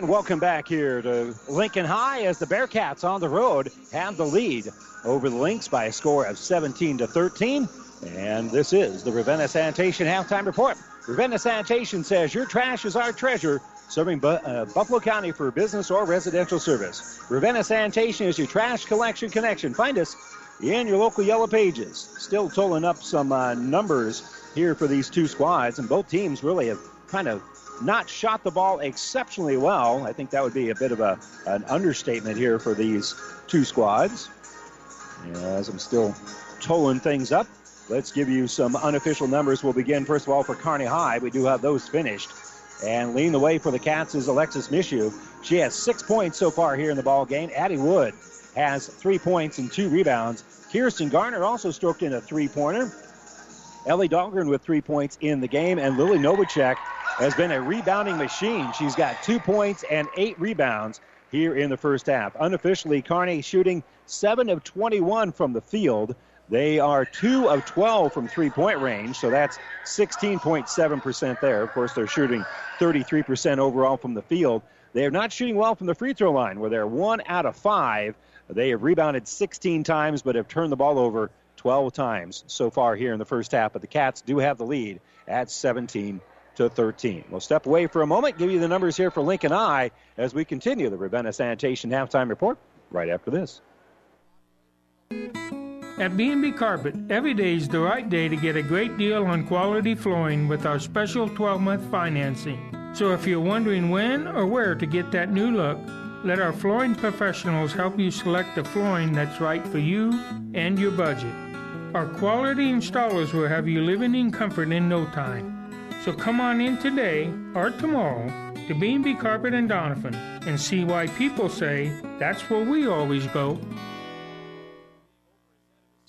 And welcome back here to Lincoln High as the Bearcats on the road have the lead over the Lynx by a score of 17 to 13. And this is the Ravenna Sanitation halftime report Ravenna Sanitation says your trash is our treasure, serving Bu- uh, Buffalo County for business or residential service. Ravenna Sanitation is your trash collection connection. Find us in your local yellow pages. Still tolling up some uh, numbers here for these two squads, and both teams really have kind of not shot the ball exceptionally well. I think that would be a bit of a, an understatement here for these two squads. As I'm still tolling things up, let's give you some unofficial numbers. We'll begin, first of all, for Kearney High. We do have those finished. And leading the way for the Cats is Alexis Mishu. She has six points so far here in the ball game. Addie Wood has three points and two rebounds. Kirsten Garner also stroked in a three-pointer. Ellie Dahlgren with three points in the game, and Lily Novacek has been a rebounding machine. She's got two points and eight rebounds here in the first half. Unofficially, Kearney shooting 7 of 21 from the field. They are 2 of 12 from three point range, so that's 16.7% there. Of course, they're shooting 33% overall from the field. They are not shooting well from the free throw line, where they're 1 out of 5. They have rebounded 16 times, but have turned the ball over 12 times so far here in the first half. But the Cats do have the lead at 17 to 13. We'll step away for a moment, give you the numbers here for Lincoln High as we continue the Ravenna Sanitation halftime report right after this. At B&B Carpet, every day is the right day to get a great deal on quality flooring with our special 12-month financing. So if you're wondering when or where to get that new look, let our flooring professionals help you select the flooring that's right for you and your budget. Our quality installers will have you living in comfort in no time. So come on in today or tomorrow to B&B Carpet and Donovan and see why people say that's where we always go.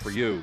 for you.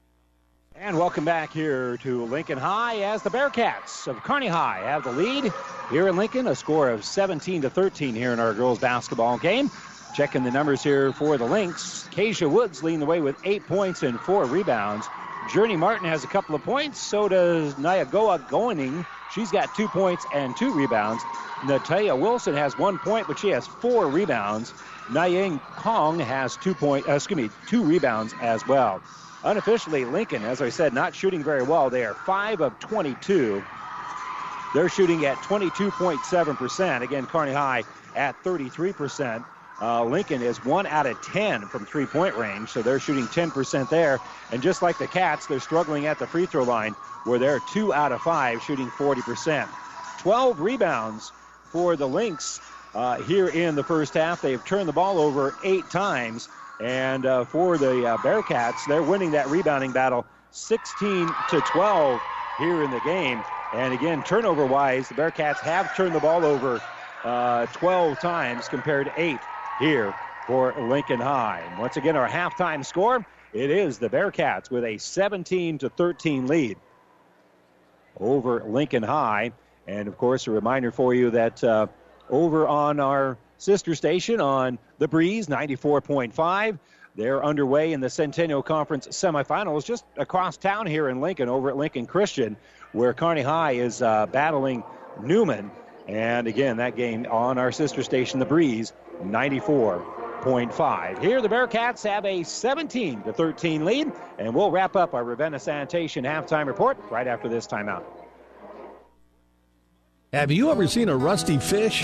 And welcome back here to Lincoln High as the Bearcats of Kearney High have the lead here in Lincoln, a score of 17 to 13 here in our girls basketball game. Checking the numbers here for the Lynx. Keisha Woods leading the way with eight points and four rebounds. Journey Martin has a couple of points. So does Nyagoa Goining. She's got two points and two rebounds. Natalia Wilson has one point, but she has four rebounds. Nying Kong has two point, uh, excuse me, two rebounds as well. Unofficially, Lincoln, as I said, not shooting very well. They are 5 of 22. They're shooting at 22.7%. Again, Kearney High at 33%. Uh, Lincoln is 1 out of 10 from three point range, so they're shooting 10% there. And just like the Cats, they're struggling at the free throw line, where they're 2 out of 5, shooting 40%. 12 rebounds for the Lynx uh, here in the first half. They've turned the ball over eight times. And uh, for the uh, Bearcats, they're winning that rebounding battle 16 to 12 here in the game. And again, turnover wise, the Bearcats have turned the ball over uh, 12 times compared to eight here for Lincoln High. And once again, our halftime score it is the Bearcats with a 17 to 13 lead over Lincoln High. And of course, a reminder for you that uh, over on our sister station on the Breeze 94.5. They're underway in the Centennial Conference semifinals just across town here in Lincoln over at Lincoln Christian, where Kearney High is uh, battling Newman. And again, that game on our sister station, The Breeze 94.5. Here, the Bearcats have a 17 to 13 lead, and we'll wrap up our Ravenna Sanitation halftime report right after this timeout. Have you ever seen a rusty fish?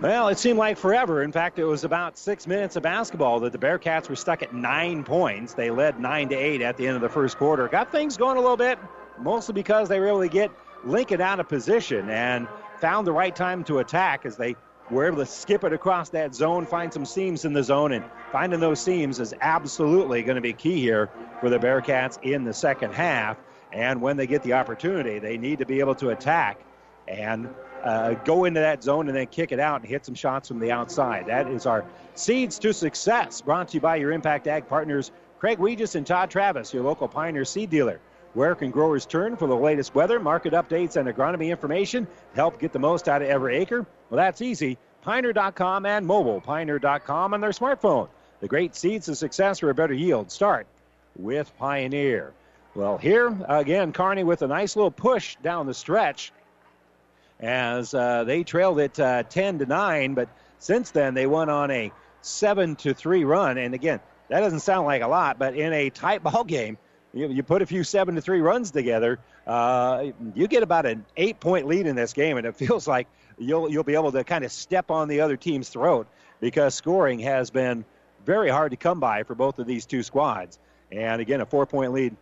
Well, it seemed like forever. In fact, it was about six minutes of basketball that the Bearcats were stuck at nine points. They led nine to eight at the end of the first quarter. Got things going a little bit, mostly because they were able to get Lincoln out of position and found the right time to attack as they were able to skip it across that zone, find some seams in the zone, and finding those seams is absolutely going to be key here for the Bearcats in the second half. And when they get the opportunity, they need to be able to attack and uh, go into that zone and then kick it out and hit some shots from the outside. That is our Seeds to Success, brought to you by your Impact Ag partners, Craig Weegis and Todd Travis, your local Pioneer seed dealer. Where can growers turn for the latest weather, market updates, and agronomy information to help get the most out of every acre? Well, that's easy. Pioneer.com and mobile. Pioneer.com on their smartphone. The great seeds of success for a better yield start with Pioneer. Well, here again, Kearney with a nice little push down the stretch as uh, they trailed it uh, 10 to 9, but since then they went on a 7 to 3 run. And again, that doesn't sound like a lot, but in a tight ball game, you, you put a few 7 to 3 runs together, uh, you get about an eight point lead in this game, and it feels like you'll, you'll be able to kind of step on the other team's throat because scoring has been very hard to come by for both of these two squads. And again, a four point lead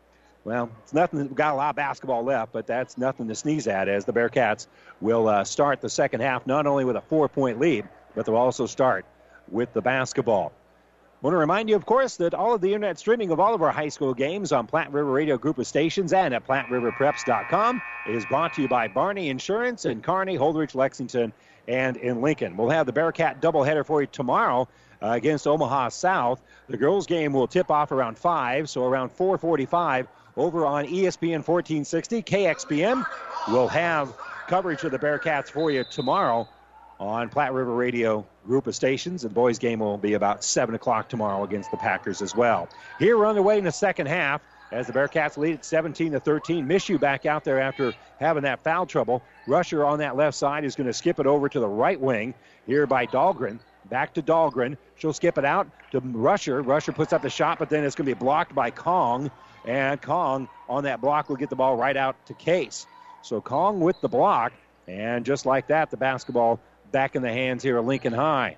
well, it's nothing. We've got a lot of basketball left, but that's nothing to sneeze at as the Bearcats will uh, start the second half not only with a four point lead, but they'll also start with the basketball. I want to remind you, of course, that all of the internet streaming of all of our high school games on Platte River Radio Group of Stations and at PlatteRiverPreps.com is brought to you by Barney Insurance in Kearney, Holdrege, Lexington, and in Lincoln. We'll have the Bearcat doubleheader for you tomorrow uh, against Omaha South. The girls' game will tip off around 5, so around 445 over on ESPN 1460. KXPN will have coverage of the Bearcats for you tomorrow on Platte River Radio group of stations. The boys' game will be about 7 o'clock tomorrow against the Packers as well. Here we're underway in the second half as the Bearcats lead at 17 to 13. Mishu back out there after having that foul trouble. Rusher on that left side is going to skip it over to the right wing here by Dahlgren. Back to Dahlgren. She'll skip it out to Rusher. Rusher puts up the shot, but then it's going to be blocked by Kong. And Kong on that block will get the ball right out to Case. So Kong with the block. And just like that, the basketball back in the hands here of Lincoln High.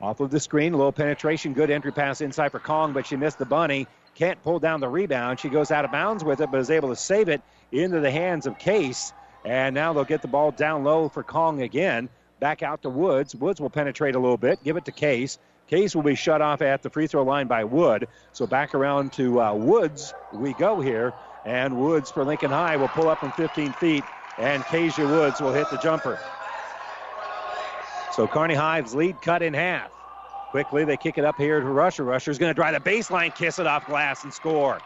Off of the screen, a little penetration, good entry pass inside for Kong, but she missed the bunny. Can't pull down the rebound. She goes out of bounds with it, but is able to save it into the hands of Case. And now they'll get the ball down low for Kong again. Back out to Woods. Woods will penetrate a little bit, give it to Case. Case will be shut off at the free throw line by Wood. So back around to uh, Woods we go here. And Woods for Lincoln High will pull up from 15 feet, and Kezia Woods will hit the jumper. So Kearney High's lead cut in half. Quickly, they kick it up here to Rusher. Rusher's going to drive the baseline, kiss it off glass, and score.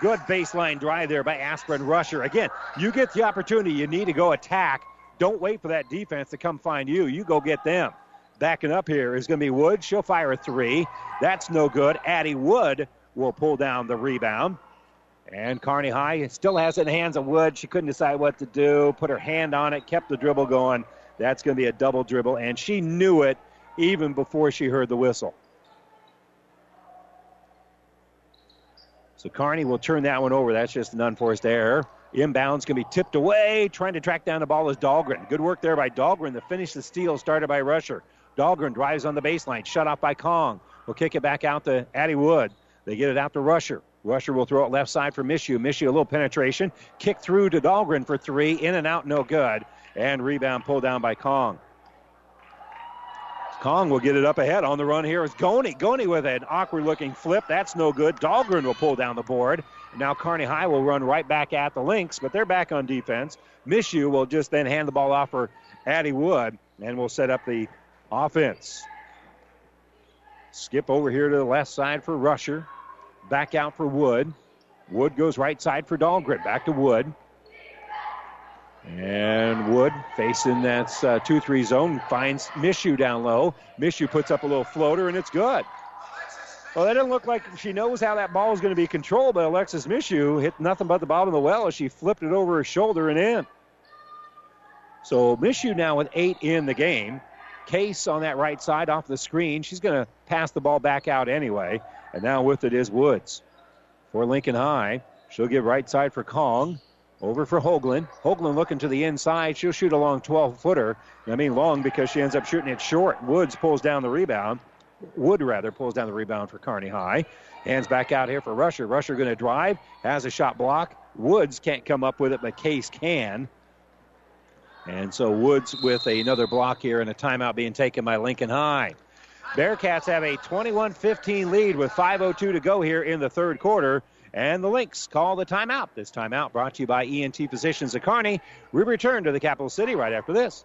Good baseline drive there by Aspen Rusher. Again, you get the opportunity, you need to go attack. Don't wait for that defense to come find you. You go get them backing up here is going to be Wood. She'll fire a three. That's no good. Addie Wood will pull down the rebound. And Kearney High still has it in the hands of Wood. She couldn't decide what to do. Put her hand on it, kept the dribble going. That's going to be a double dribble, and she knew it even before she heard the whistle. So Kearney will turn that one over. That's just an unforced error. Inbounds can be tipped away. Trying to track down the ball is Dahlgren. Good work there by Dahlgren to finish the steal started by Rusher. Dahlgren drives on the baseline. Shut off by Kong. We'll kick it back out to Addie Wood. They get it out to Rusher. Rusher will throw it left side for Mishu. Mishu a little penetration. Kick through to Dahlgren for three. In and out, no good. And rebound pulled down by Kong. Kong will get it up ahead. On the run here. is Goni. Goni with an awkward looking flip. That's no good. Dahlgren will pull down the board. Now Kearney High will run right back at the Lynx, but they're back on defense. Mishu will just then hand the ball off for Addie Wood and will set up the offense. Skip over here to the left side for Rusher. Back out for Wood. Wood goes right side for Dahlgren. Back to Wood. And Wood facing that uh, 2 3 zone finds Mishu down low. Mishu puts up a little floater, and it's good. Well, that doesn't look like she knows how that ball is going to be controlled, but Alexis Mishu hit nothing but the bottom of the well as she flipped it over her shoulder and in. So Mishu now with eight in the game. Case on that right side off the screen. She's going to pass the ball back out anyway. And now with it is Woods for Lincoln High. She'll give right side for Kong. Over for Hoagland. Hoagland looking to the inside. She'll shoot a long 12 footer. I mean long because she ends up shooting it short. Woods pulls down the rebound. Wood rather pulls down the rebound for Kearney High. Hands back out here for Rusher. Rusher going to drive. Has a shot block. Woods can't come up with it, but Case can. And so Woods with another block here and a timeout being taken by Lincoln High. Bearcats have a 21 15 lead with 5.02 to go here in the third quarter. And the Lynx call the timeout. This timeout brought to you by ENT Physicians of Kearney. We return to the capital city right after this.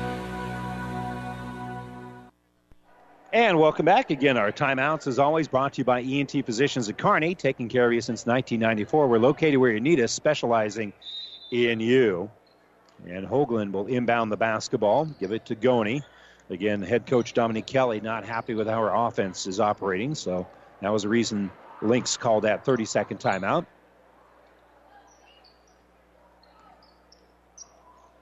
And welcome back again. Our timeouts, is always, brought to you by ENT Physicians at Kearney, taking care of you since 1994. We're located where you need us, specializing in you. And Hoagland will inbound the basketball, give it to Goni. Again, head coach Dominique Kelly not happy with how our offense is operating, so that was the reason Lynx called that 30 second timeout.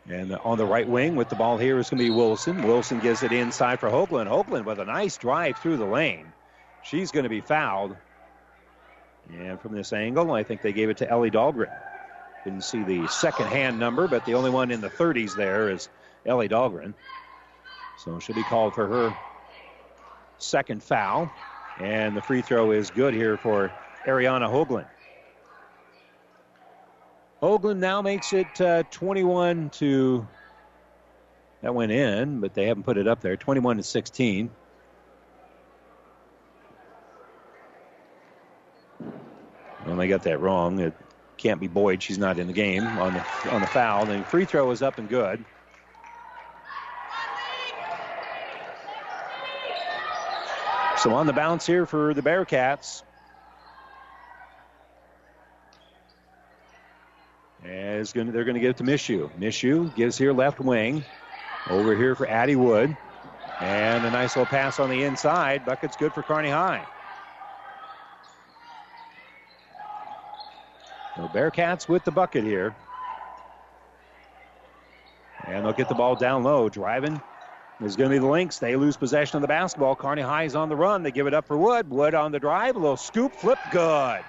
And on the right wing with the ball here is going to be Wilson. Wilson gives it inside for Hoagland. Hoagland with a nice drive through the lane. She's going to be fouled. And from this angle, I think they gave it to Ellie Dahlgren. Didn't see the second hand number, but the only one in the 30s there is Ellie Dahlgren. So she'll be called for her second foul. And the free throw is good here for Ariana Hoagland. Hoagland now makes it uh, 21 to. That went in, but they haven't put it up there. 21 to 16. Well, they got that wrong. It can't be Boyd. She's not in the game on the on the foul. The free throw is up and good. So on the bounce here for the Bearcats. As gonna, they're going to give it to Mishu. Mishu gives here left wing. Over here for Addie Wood. And a nice little pass on the inside. Bucket's good for Kearney High. So Bearcats with the bucket here. And they'll get the ball down low. Driving is going to be the Lynx. They lose possession of the basketball. Kearney High is on the run. They give it up for Wood. Wood on the drive. A little scoop, flip, good.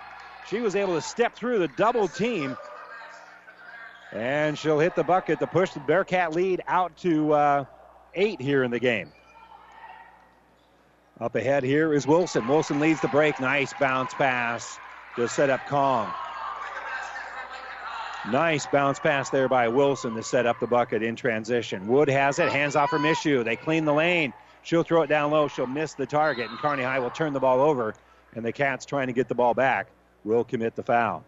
She was able to step through the double team and she'll hit the bucket to push the Bearcat lead out to uh, eight here in the game. Up ahead here is Wilson. Wilson leads the break. Nice bounce pass to set up Kong. Nice bounce pass there by Wilson to set up the bucket in transition. Wood has it. Hands off from Mishu. They clean the lane. She'll throw it down low. She'll miss the target, and Kearney High will turn the ball over. And the Cats trying to get the ball back will commit the foul.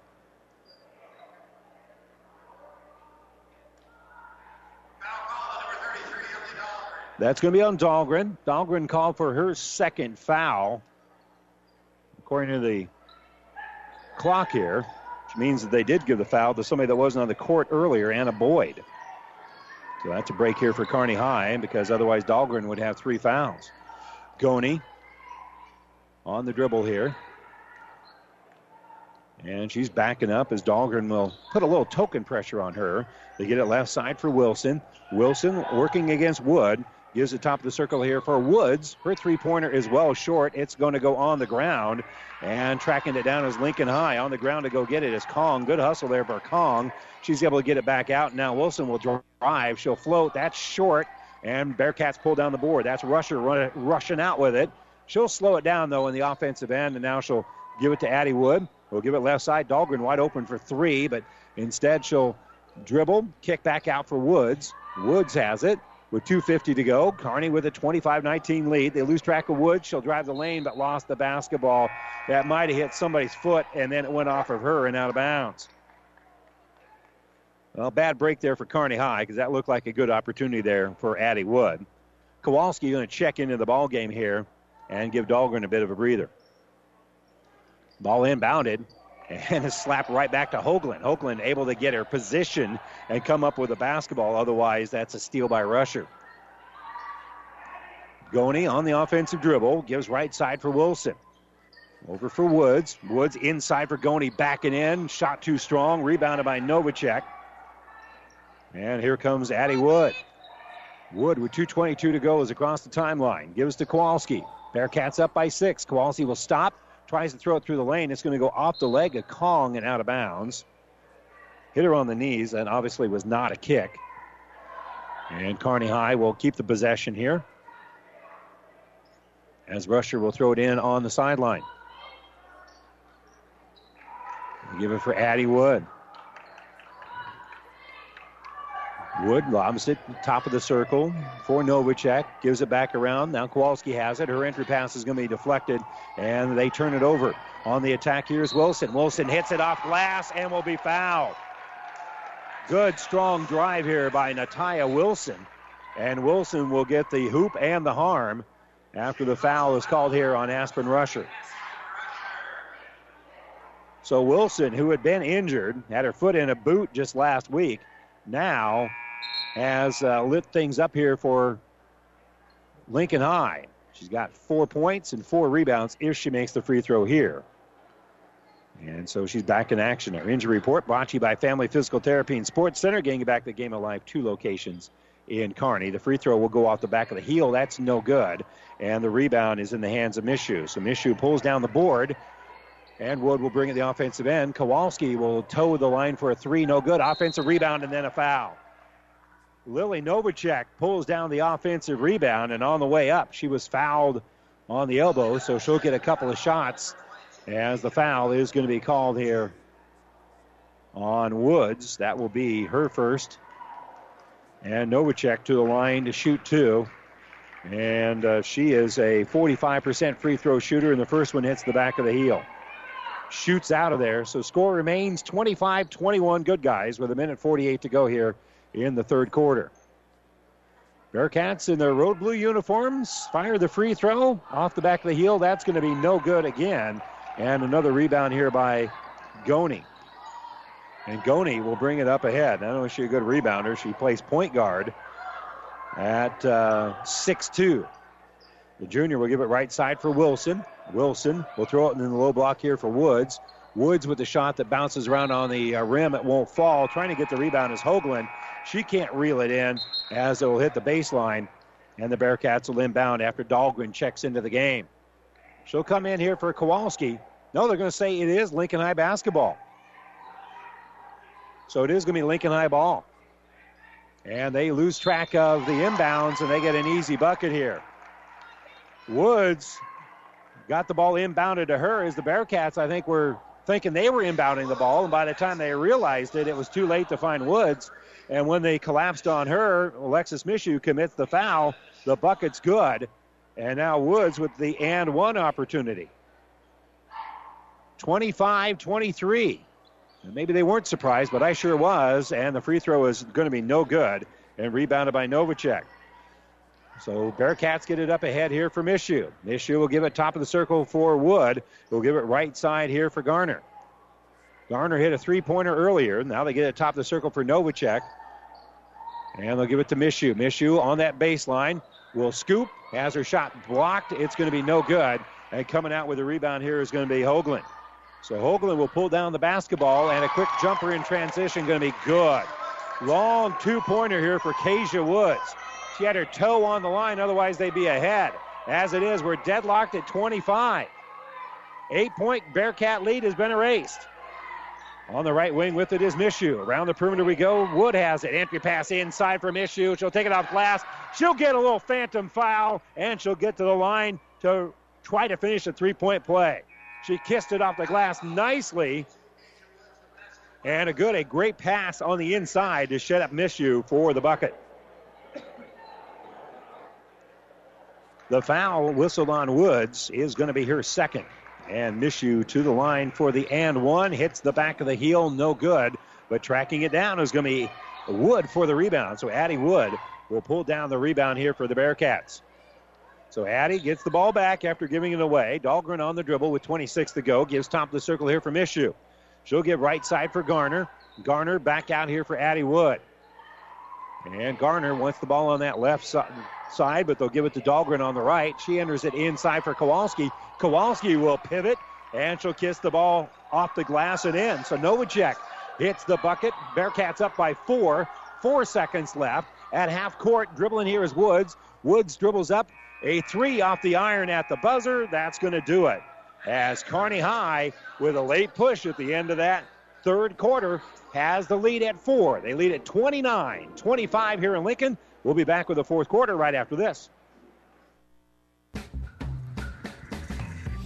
That's going to be on Dahlgren. Dahlgren called for her second foul. According to the clock here, which means that they did give the foul to somebody that wasn't on the court earlier, Anna Boyd. So that's a break here for Kearney High because otherwise Dahlgren would have three fouls. Goni on the dribble here. And she's backing up as Dahlgren will put a little token pressure on her. They get it left side for Wilson. Wilson working against Wood. Gives the top of the circle here for Woods. Her three pointer is well short. It's going to go on the ground. And tracking it down is Lincoln High. On the ground to go get it is Kong. Good hustle there for Kong. She's able to get it back out. Now Wilson will drive. She'll float. That's short. And Bearcats pull down the board. That's Rusher run, rushing out with it. She'll slow it down, though, in the offensive end. And now she'll give it to Addie Wood. We'll give it left side. Dahlgren wide open for three, but instead she'll dribble, kick back out for Woods. Woods has it with 2.50 to go. Kearney with a 25 19 lead. They lose track of Woods. She'll drive the lane, but lost the basketball. That might have hit somebody's foot, and then it went off of her and out of bounds. Well, bad break there for Kearney High because that looked like a good opportunity there for Addie Wood. Kowalski going to check into the ball game here and give Dahlgren a bit of a breather. Ball inbounded and a slap right back to Hoagland. Hoagland able to get her position and come up with a basketball. Otherwise, that's a steal by Rusher. Goni on the offensive dribble gives right side for Wilson. Over for Woods. Woods inside for Goni, backing in. Shot too strong. Rebounded by Novacek. And here comes Addie Wood. Wood with 2.22 to go is across the timeline. Gives to Kowalski. Bearcats up by six. Kowalski will stop tries to throw it through the lane. It's going to go off the leg of Kong and out of bounds. Hit her on the knees, and obviously was not a kick. And Kearney High will keep the possession here. As Rusher will throw it in on the sideline. Give it for Addie Wood. Wood lobs it top of the circle for Novacek. Gives it back around. Now Kowalski has it. Her entry pass is going to be deflected, and they turn it over. On the attack here is Wilson. Wilson hits it off glass and will be fouled. Good, strong drive here by Natalia Wilson. And Wilson will get the hoop and the harm after the foul is called here on Aspen Rusher. So Wilson, who had been injured, had her foot in a boot just last week, now has uh, lit things up here for Lincoln High. She's got four points and four rebounds if she makes the free throw here. And so she's back in action. Our injury report brought to you by Family Physical Therapy and Sports Center, getting back the game of life, two locations in Kearney. The free throw will go off the back of the heel. That's no good. And the rebound is in the hands of Mishu. So Mishu pulls down the board. And Wood will bring it the offensive end. Kowalski will toe the line for a three. No good. Offensive rebound and then a foul. Lily Novacek pulls down the offensive rebound, and on the way up, she was fouled on the elbow, so she'll get a couple of shots as the foul is going to be called here on Woods. That will be her first. And Novacek to the line to shoot two. And uh, she is a 45% free throw shooter, and the first one hits the back of the heel. Shoots out of there. So score remains 25 21 good guys with a minute 48 to go here in the third quarter. Bearcats in their road blue uniforms fire the free throw off the back of the heel. That's going to be no good again. And another rebound here by Goni. And Goni will bring it up ahead. Not only is a good rebounder, she plays point guard at uh, 6'2. The junior will give it right side for Wilson. Wilson will throw it in the low block here for Woods. Woods with the shot that bounces around on the uh, rim. It won't fall. Trying to get the rebound is Hoagland. She can't reel it in as it will hit the baseline. And the Bearcats will inbound after Dahlgren checks into the game. She'll come in here for Kowalski. No, they're going to say it is Lincoln High basketball. So it is going to be Lincoln High ball. And they lose track of the inbounds and they get an easy bucket here. Woods got the ball inbounded to her as the Bearcats, I think, were thinking they were inbounding the ball. And by the time they realized it, it was too late to find Woods. And when they collapsed on her, Alexis Mishu commits the foul. The bucket's good. And now Woods with the and one opportunity. 25 23. Maybe they weren't surprised, but I sure was. And the free throw is going to be no good and rebounded by Novacek. So Bearcats get it up ahead here for Mishu. Mishu will give it top of the circle for Wood. We'll give it right side here for Garner. Garner hit a three pointer earlier. Now they get it top of the circle for Novacek. And they'll give it to Mishu. Mishu on that baseline will scoop. Has her shot blocked. It's going to be no good. And coming out with a rebound here is going to be Hoagland. So Hoagland will pull down the basketball, and a quick jumper in transition going to be good. Long two pointer here for Kasia Woods. She had her toe on the line, otherwise, they'd be ahead. As it is, we're deadlocked at 25. Eight point Bearcat lead has been erased. On the right wing with it is Mishu. Around the perimeter we go. Wood has it. Entry pass inside for Mishu. She'll take it off glass. She'll get a little phantom foul, and she'll get to the line to try to finish a three point play. She kissed it off the glass nicely. And a good, a great pass on the inside to shut up Mishu for the bucket. The foul whistled on Woods is going to be her second. And Mishu to the line for the and one. Hits the back of the heel, no good. But tracking it down is going to be Wood for the rebound. So Addie Wood will pull down the rebound here for the Bearcats. So Addie gets the ball back after giving it away. Dahlgren on the dribble with 26 to go. Gives top of the circle here for Mishu. She'll give right side for Garner. Garner back out here for Addie Wood. And Garner wants the ball on that left side, but they'll give it to Dahlgren on the right. She enters it inside for Kowalski. Kowalski will pivot, and she'll kiss the ball off the glass and in. So Novacek hits the bucket. Bearcats up by four. Four seconds left at half court. Dribbling here is Woods. Woods dribbles up. A three off the iron at the buzzer. That's going to do it. As Kearney High, with a late push at the end of that third quarter, has the lead at four. They lead at 29 25 here in Lincoln. We'll be back with the fourth quarter right after this.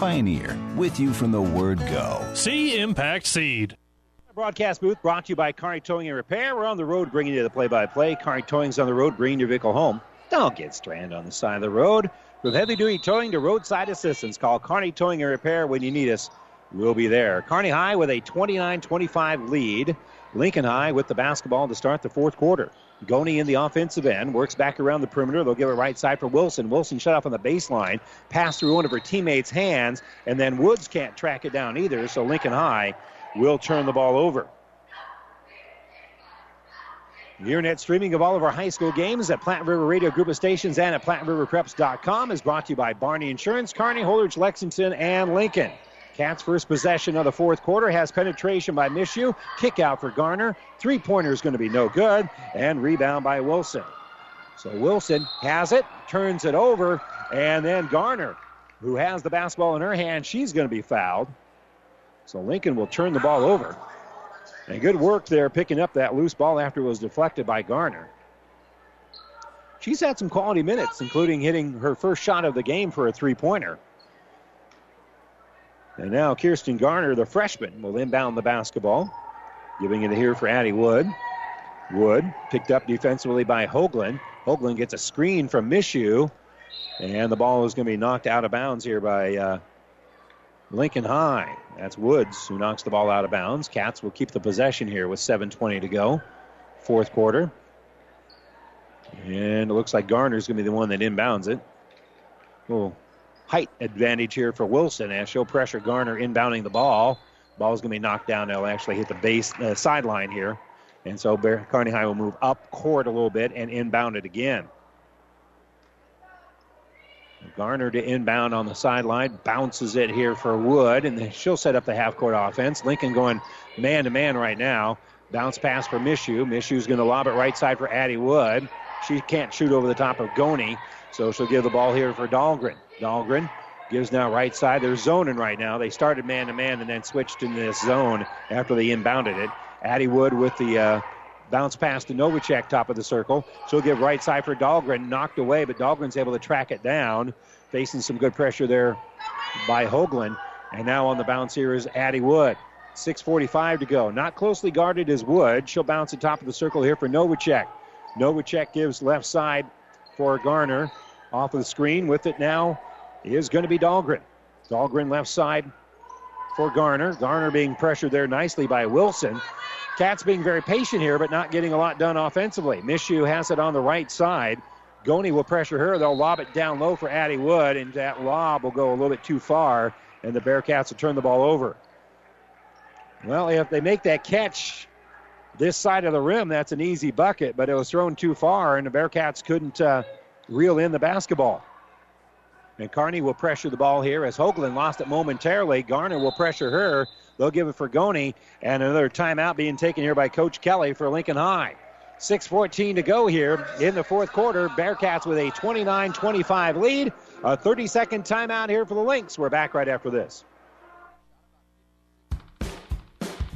Pioneer, with you from the word go. See Impact Seed. Broadcast booth brought to you by Kearney Towing and Repair. We're on the road bringing you the play-by-play. Kearney Towing's on the road bringing your vehicle home. Don't get stranded on the side of the road. From heavy-duty towing to roadside assistance, call Kearney Towing and Repair when you need us. We'll be there. Kearney High with a 29-25 lead. Lincoln High with the basketball to start the fourth quarter. Goni in the offensive end, works back around the perimeter. They'll give it right side for Wilson. Wilson shut off on the baseline, pass through one of her teammates' hands, and then Woods can't track it down either, so Lincoln High will turn the ball over. Internet streaming of all of our high school games at Platte River Radio Group of Stations and at PlatteRiverPreps.com is brought to you by Barney Insurance, Kearney, Holdrege, Lexington, and Lincoln. Cats' first possession of the fourth quarter has penetration by Mishu. Kick out for Garner. Three pointer is going to be no good. And rebound by Wilson. So Wilson has it, turns it over, and then Garner, who has the basketball in her hand, she's going to be fouled. So Lincoln will turn the ball over. And good work there picking up that loose ball after it was deflected by Garner. She's had some quality minutes, including hitting her first shot of the game for a three pointer. And now Kirsten Garner, the freshman, will inbound the basketball. Giving it here for Addie Wood. Wood picked up defensively by Hoagland. Hoagland gets a screen from Mishu. And the ball is going to be knocked out of bounds here by uh, Lincoln High. That's Woods who knocks the ball out of bounds. Cats will keep the possession here with 7.20 to go. Fourth quarter. And it looks like Garner's going to be the one that inbounds it. Oh height advantage here for Wilson as she'll pressure Garner inbounding the ball. Ball's going to be knocked down. It'll actually hit the base uh, sideline here. And so Bear, Kearney High will move up court a little bit and inbound it again. Garner to inbound on the sideline, bounces it here for Wood, and she'll set up the half court offense. Lincoln going man to man right now. Bounce pass for Mishu. Mishu's going to lob it right side for Addie Wood. She can't shoot over the top of Goni, so she'll give the ball here for Dahlgren. Dahlgren gives now right side. They're zoning right now. They started man to man and then switched in this zone after they inbounded it. Addie Wood with the uh, bounce pass to Novacek, top of the circle. She'll give right side for Dahlgren, knocked away, but Dahlgren's able to track it down, facing some good pressure there by Hoagland. And now on the bounce here is Addie Wood. 6.45 to go. Not closely guarded as Wood. She'll bounce the top of the circle here for Novacek. Novacek gives left side for Garner. Off of the screen with it now is going to be Dahlgren. Dahlgren left side for Garner. Garner being pressured there nicely by Wilson. Cats being very patient here, but not getting a lot done offensively. Mishu has it on the right side. Goni will pressure her. They'll lob it down low for Addie Wood, and that lob will go a little bit too far, and the Bearcats will turn the ball over. Well, if they make that catch this side of the rim, that's an easy bucket, but it was thrown too far, and the Bearcats couldn't uh, reel in the basketball. And Kearney will pressure the ball here as Hoagland lost it momentarily. Garner will pressure her. They'll give it for Goni, and another timeout being taken here by Coach Kelly for Lincoln High. 6.14 to go here in the fourth quarter. Bearcats with a 29 25 lead. A 30 second timeout here for the Lynx. We're back right after this.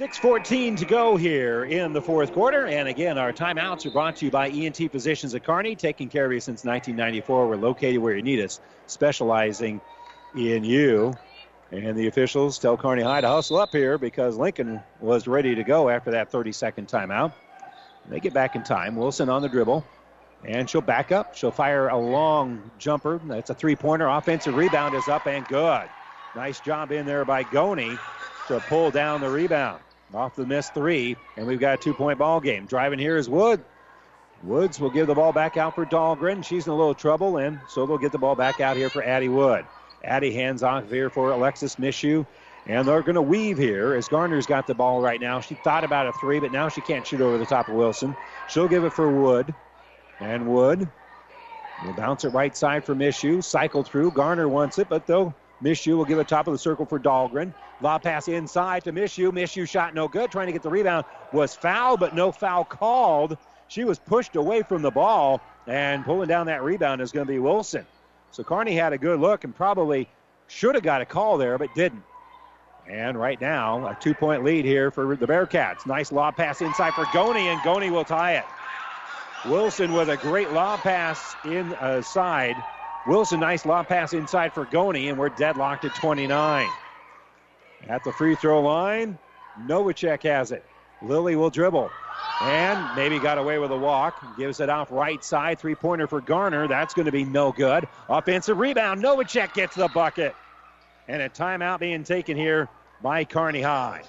6.14 to go here in the fourth quarter. And again, our timeouts are brought to you by ENT Physicians at Kearney, taking care of you since 1994. We're located where you need us, specializing in you. And the officials tell Kearney High to hustle up here because Lincoln was ready to go after that 30 second timeout. They get back in time. Wilson on the dribble. And she'll back up. She'll fire a long jumper. That's a three pointer. Offensive rebound is up and good. Nice job in there by Goni to pull down the rebound off the missed three, and we've got a two point ball game. Driving here is Wood. Woods will give the ball back out for Dahlgren. She's in a little trouble, and so they'll get the ball back out here for Addie Wood. Addie hands off here for Alexis Mishu. And they're going to weave here as Garner's got the ball right now. She thought about a three, but now she can't shoot over the top of Wilson. She'll give it for Wood. And Wood will bounce it right side for Mishu. Cycle through. Garner wants it, but though Mishu will give it top of the circle for Dahlgren. Lob pass inside to Mishu. Mishu shot no good. Trying to get the rebound. Was foul, but no foul called. She was pushed away from the ball, and pulling down that rebound is going to be Wilson. So Kearney had a good look and probably should have got a call there, but didn't. And right now, a two point lead here for the Bearcats. Nice lob pass inside for Goni, and Goni will tie it. Wilson with a great lob pass inside. Wilson, nice lob pass inside for Goni, and we're deadlocked at 29. At the free throw line, Novacek has it. Lilly will dribble. And maybe got away with a walk. Gives it off right side. Three pointer for Garner. That's going to be no good. Offensive rebound. Novacek gets the bucket. And a timeout being taken here by Kearney High.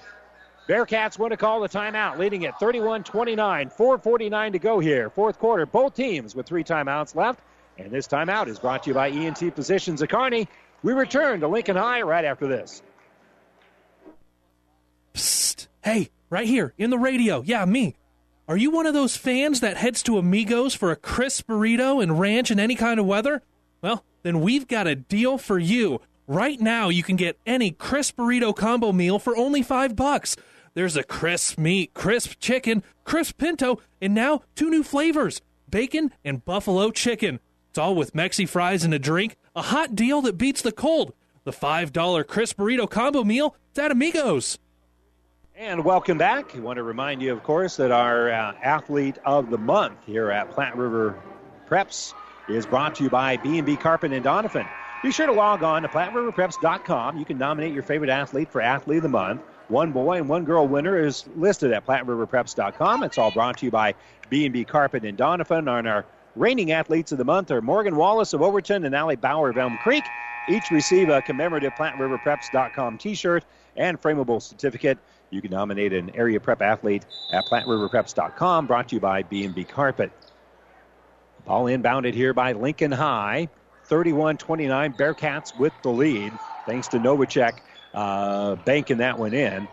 Bearcats want to call the timeout, leading at 31 29. 4.49 to go here. Fourth quarter. Both teams with three timeouts left. And this timeout is brought to you by ENT Physicians at Kearney. We return to Lincoln High right after this. Psst. Hey, right here in the radio. Yeah, me. Are you one of those fans that heads to Amigos for a crisp burrito and ranch in any kind of weather? Well, then we've got a deal for you. Right now, you can get any crisp burrito combo meal for only five bucks. There's a crisp meat, crisp chicken, crisp pinto, and now two new flavors bacon and buffalo chicken. It's all with Mexi fries and a drink. A hot deal that beats the cold. The $5 crisp burrito combo meal. It's at Amigos. And welcome back. I want to remind you, of course, that our uh, athlete of the month here at Platte River Preps is brought to you by B&B Carpet and Donovan. Be sure to log on to PlatteRiverPreps.com. You can nominate your favorite athlete for Athlete of the Month. One boy and one girl winner is listed at PlatteRiverPreps.com. It's all brought to you by B&B Carpet and Donovan on our Reigning athletes of the month are Morgan Wallace of Overton and Allie Bauer of Elm Creek. Each receive a commemorative PlatteRiverPreps.com t shirt and frameable certificate. You can nominate an area prep athlete at PlatteRiverPreps.com. Brought to you by B&B Carpet. Ball inbounded here by Lincoln High. 31-29, Bearcats with the lead. Thanks to Novacek uh, banking that one in.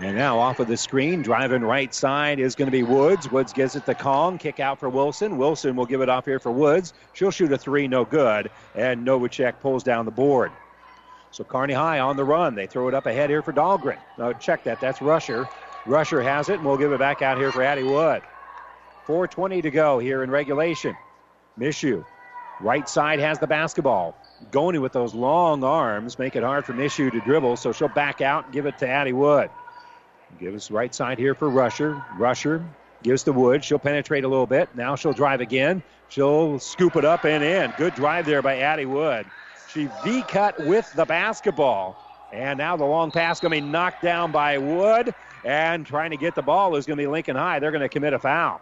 And now off of the screen, driving right side is going to be Woods. Woods gives it to Kong. Kick out for Wilson. Wilson will give it off here for Woods. She'll shoot a three, no good. And Novacek pulls down the board. So Kearney High on the run. They throw it up ahead here for Dahlgren. Now check that. That's Rusher. Rusher has it, and we'll give it back out here for Addie Wood. 4.20 to go here in regulation. Mishu. Right side has the basketball. Going with those long arms make it hard for Mishu to dribble, so she'll back out and give it to Addie Wood. Gives right side here for Rusher. Rusher gives to Wood. She'll penetrate a little bit. Now she'll drive again. She'll scoop it up and in. Good drive there by Addie Wood. She V cut with the basketball. And now the long pass going to be knocked down by Wood. And trying to get the ball is going to be Lincoln High. They're going to commit a foul.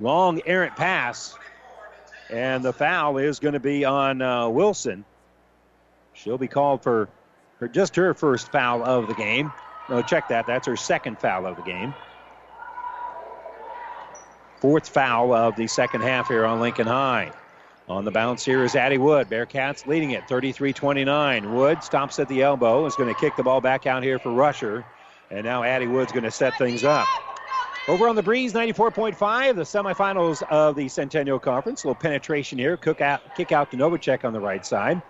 Long errant pass. And the foul is going to be on uh, Wilson. She'll be called for her, just her first foul of the game. No, check that. That's her second foul of the game. Fourth foul of the second half here on Lincoln High. On the bounce here is Addie Wood. Bearcats leading it 33 29. Wood stops at the elbow, is going to kick the ball back out here for Rusher. And now Addie Wood's going to set things up. Over on the breeze, 94.5, the semifinals of the Centennial Conference. A little penetration here. Cook out, kick out to Novacek on the right side.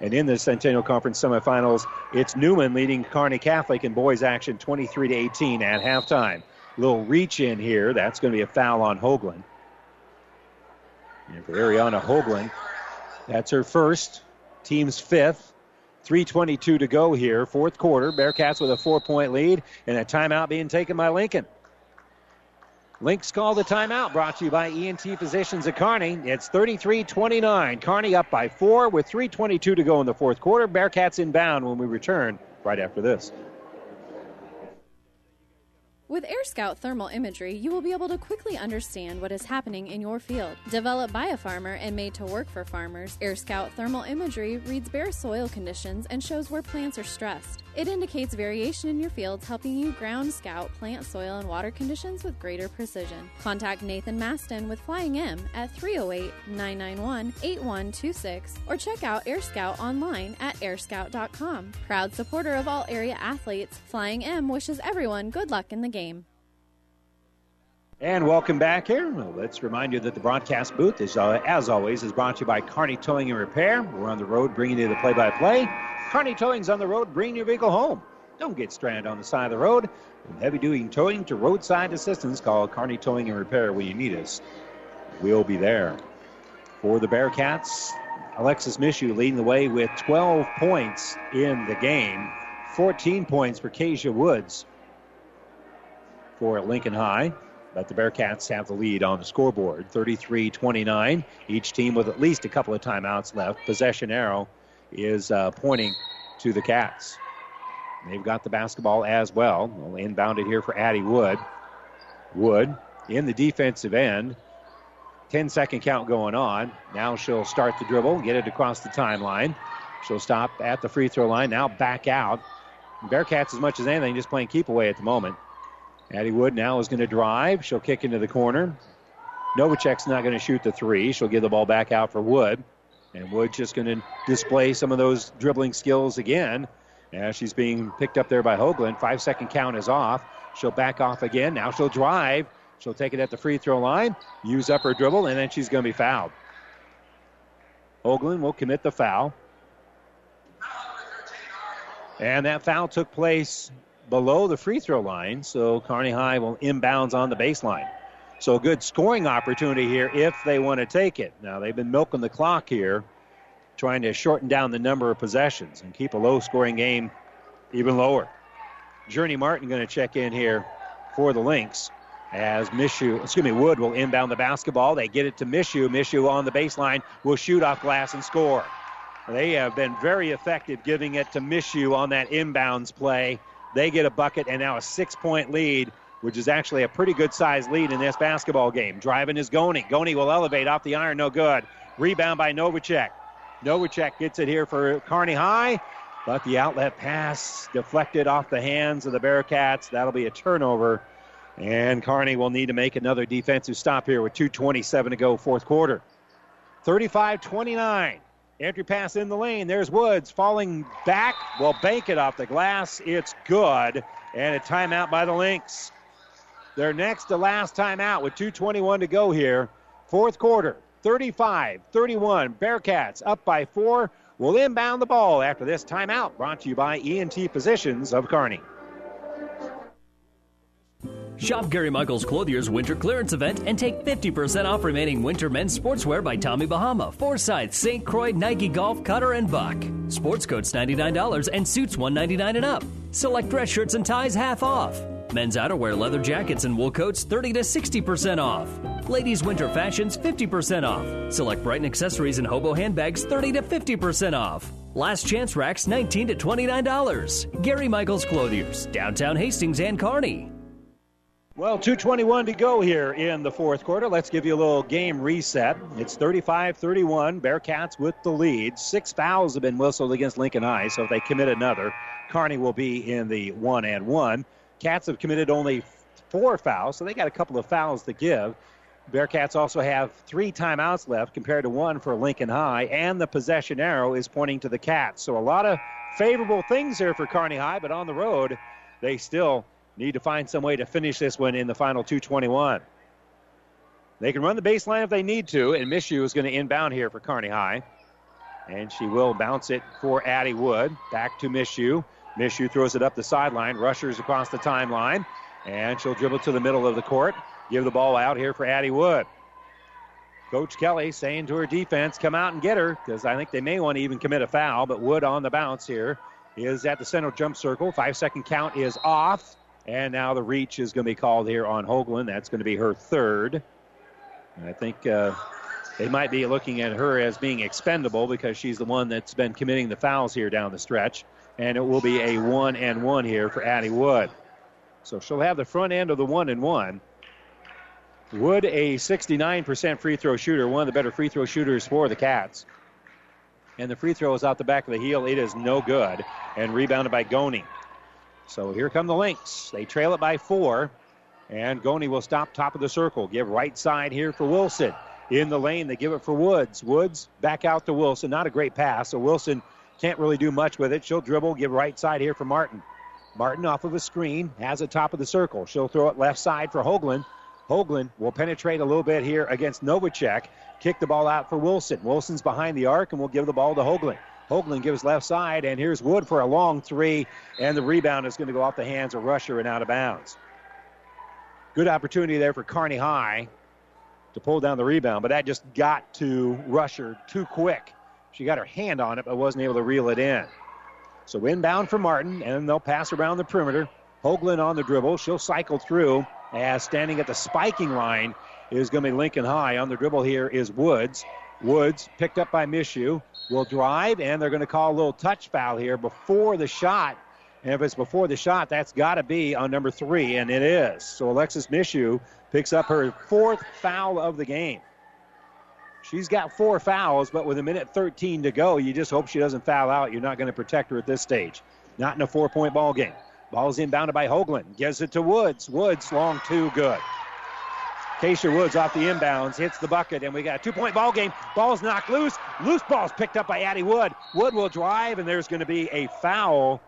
And in the Centennial Conference semifinals, it's Newman leading Kearney Catholic in boys action 23 to 18 at halftime. Little reach in here. That's going to be a foul on Hoagland. And for Ariana Hoagland, that's her first, team's fifth. 3.22 to go here, fourth quarter. Bearcats with a four point lead and a timeout being taken by Lincoln. Lynx call the timeout brought to you by ENT Physicians at Kearney. It's 33 29. Kearney up by four with 3.22 to go in the fourth quarter. Bearcats inbound when we return right after this. With Air Scout thermal imagery, you will be able to quickly understand what is happening in your field. Developed by a farmer and made to work for farmers, Air Scout thermal imagery reads bare soil conditions and shows where plants are stressed. It indicates variation in your fields, helping you ground scout plant soil and water conditions with greater precision. Contact Nathan Maston with Flying M at 308 991 8126 or check out Air Scout online at airscout.com. Proud supporter of all area athletes, Flying M wishes everyone good luck in the game. And welcome back here. Well, let's remind you that the broadcast booth is, uh, as always, is brought to you by Kearney Towing and Repair. We're on the road bringing you the play-by-play. Kearney Towing's on the road bringing your vehicle home. Don't get stranded on the side of the road. From heavy-duty towing to roadside assistance, call Kearney Towing and Repair when you need us. We'll be there. For the Bearcats, Alexis Mishu leading the way with 12 points in the game. 14 points for Kasia Woods for Lincoln High. But the Bearcats have the lead on the scoreboard 33 29. Each team with at least a couple of timeouts left. Possession arrow is uh, pointing to the Cats. They've got the basketball as well. well. Inbounded here for Addie Wood. Wood in the defensive end. 10 second count going on. Now she'll start the dribble, get it across the timeline. She'll stop at the free throw line, now back out. Bearcats, as much as anything, just playing keep away at the moment. Addie Wood now is going to drive. She'll kick into the corner. Novacek's not going to shoot the three. She'll give the ball back out for Wood. And Wood just going to display some of those dribbling skills again as she's being picked up there by Hoagland. Five second count is off. She'll back off again. Now she'll drive. She'll take it at the free throw line, use up her dribble, and then she's going to be fouled. Hoagland will commit the foul. And that foul took place below the free throw line, so Kearney High will inbounds on the baseline. So a good scoring opportunity here if they want to take it. Now they've been milking the clock here, trying to shorten down the number of possessions and keep a low scoring game even lower. Journey Martin going to check in here for the Lynx as Mishu, excuse me, Wood will inbound the basketball. They get it to Mishu. Mishu on the baseline will shoot off glass and score. They have been very effective giving it to Mishu on that inbounds play. They get a bucket and now a six point lead, which is actually a pretty good sized lead in this basketball game. Driving is Goni. Goni will elevate off the iron, no good. Rebound by Novacek. Novacek gets it here for Kearney High. But the outlet pass deflected off the hands of the Bearcats. That'll be a turnover. And Kearney will need to make another defensive stop here with 2.27 to go, fourth quarter. 35 29. Entry pass in the lane. There's Woods falling back. Will bank it off the glass. It's good. And a timeout by the Lynx. Their next to last timeout with 2.21 to go here. Fourth quarter. 35 31. Bearcats up by four. Will inbound the ball after this timeout. Brought to you by ENT Physicians of Kearney. Shop Gary Michaels Clothier's winter clearance event and take 50% off remaining winter men's sportswear by Tommy Bahama, Forsyth, St. Croix, Nike Golf, Cutter, and Buck. Sports coats $99 and suits 199 and up. Select dress shirts and ties half off. Men's outerwear leather jackets and wool coats 30 to 60% off. Ladies' winter fashions 50% off. Select Brighton accessories and hobo handbags 30 to 50% off. Last chance racks 19 to $29. Gary Michaels Clothiers, downtown Hastings and Kearney. Well, 221 to go here in the fourth quarter. Let's give you a little game reset. It's 35-31. Bearcats with the lead. Six fouls have been whistled against Lincoln High, so if they commit another, Kearney will be in the one and one. Cats have committed only four fouls, so they got a couple of fouls to give. Bearcats also have three timeouts left compared to one for Lincoln High, and the possession arrow is pointing to the Cats. So a lot of favorable things here for Kearney High, but on the road, they still need to find some way to finish this one in the final 221. They can run the baseline if they need to, and Mishu is going to inbound here for Kearney High. And she will bounce it for Addie Wood. Back to Mishu. Mishu throws it up the sideline, rushers across the timeline, and she'll dribble to the middle of the court. Give the ball out here for Addie Wood. Coach Kelly saying to her defense, come out and get her, because I think they may want to even commit a foul, but Wood on the bounce here is at the center jump circle. Five second count is off. And now the reach is going to be called here on Hoagland. That's going to be her third. And I think uh, they might be looking at her as being expendable because she's the one that's been committing the fouls here down the stretch. And it will be a one and one here for Addie Wood. So she'll have the front end of the one and one. Wood, a 69% free throw shooter, one of the better free throw shooters for the Cats. And the free throw is out the back of the heel. It is no good. And rebounded by Goni. So here come the Lynx. They trail it by four. And Goni will stop top of the circle. Give right side here for Wilson. In the lane, they give it for Woods. Woods back out to Wilson. Not a great pass, so Wilson can't really do much with it. She'll dribble, give right side here for Martin. Martin off of a screen, has it top of the circle. She'll throw it left side for Hoagland. Hoagland will penetrate a little bit here against Novacek. Kick the ball out for Wilson. Wilson's behind the arc, and we'll give the ball to Hoagland. Hoagland gives left side, and here's Wood for a long three, and the rebound is going to go off the hands of Rusher and out of bounds. Good opportunity there for Kearney High to pull down the rebound, but that just got to Rusher too quick. She got her hand on it, but wasn't able to reel it in. So inbound for Martin, and they'll pass around the perimeter. Hoagland on the dribble. She'll cycle through as standing at the spiking line is going to be Lincoln High. On the dribble here is Woods. Woods picked up by Mishu will drive, and they're going to call a little touch foul here before the shot. And if it's before the shot, that's got to be on number three, and it is. So Alexis Mishu picks up her fourth foul of the game. She's got four fouls, but with a minute 13 to go, you just hope she doesn't foul out. You're not going to protect her at this stage. Not in a four point ball game. Ball's inbounded by Hoagland. Gives it to Woods. Woods, long two, good. Keisha Woods off the inbounds, hits the bucket, and we got a two point ball game. Ball's knocked loose. Loose ball's picked up by Addie Wood. Wood will drive, and there's going to be a foul.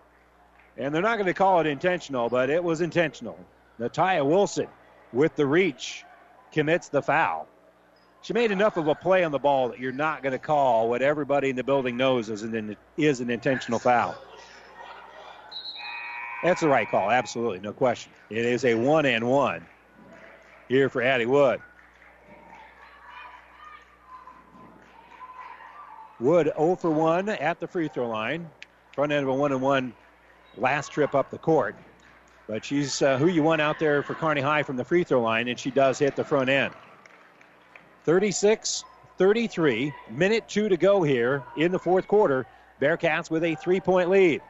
And they're not going to call it intentional, but it was intentional. Natalia Wilson with the reach commits the foul. She made enough of a play on the ball that you're not going to call what everybody in the building knows is an, is an intentional foul. That's the right call, absolutely, no question. It is a one and one here for Addie Wood. Wood 0 for 1 at the free throw line. Front end of a 1 and 1 last trip up the court. But she's uh, who you want out there for Kearney High from the free throw line, and she does hit the front end. 36 33, minute two to go here in the fourth quarter. Bearcats with a three point lead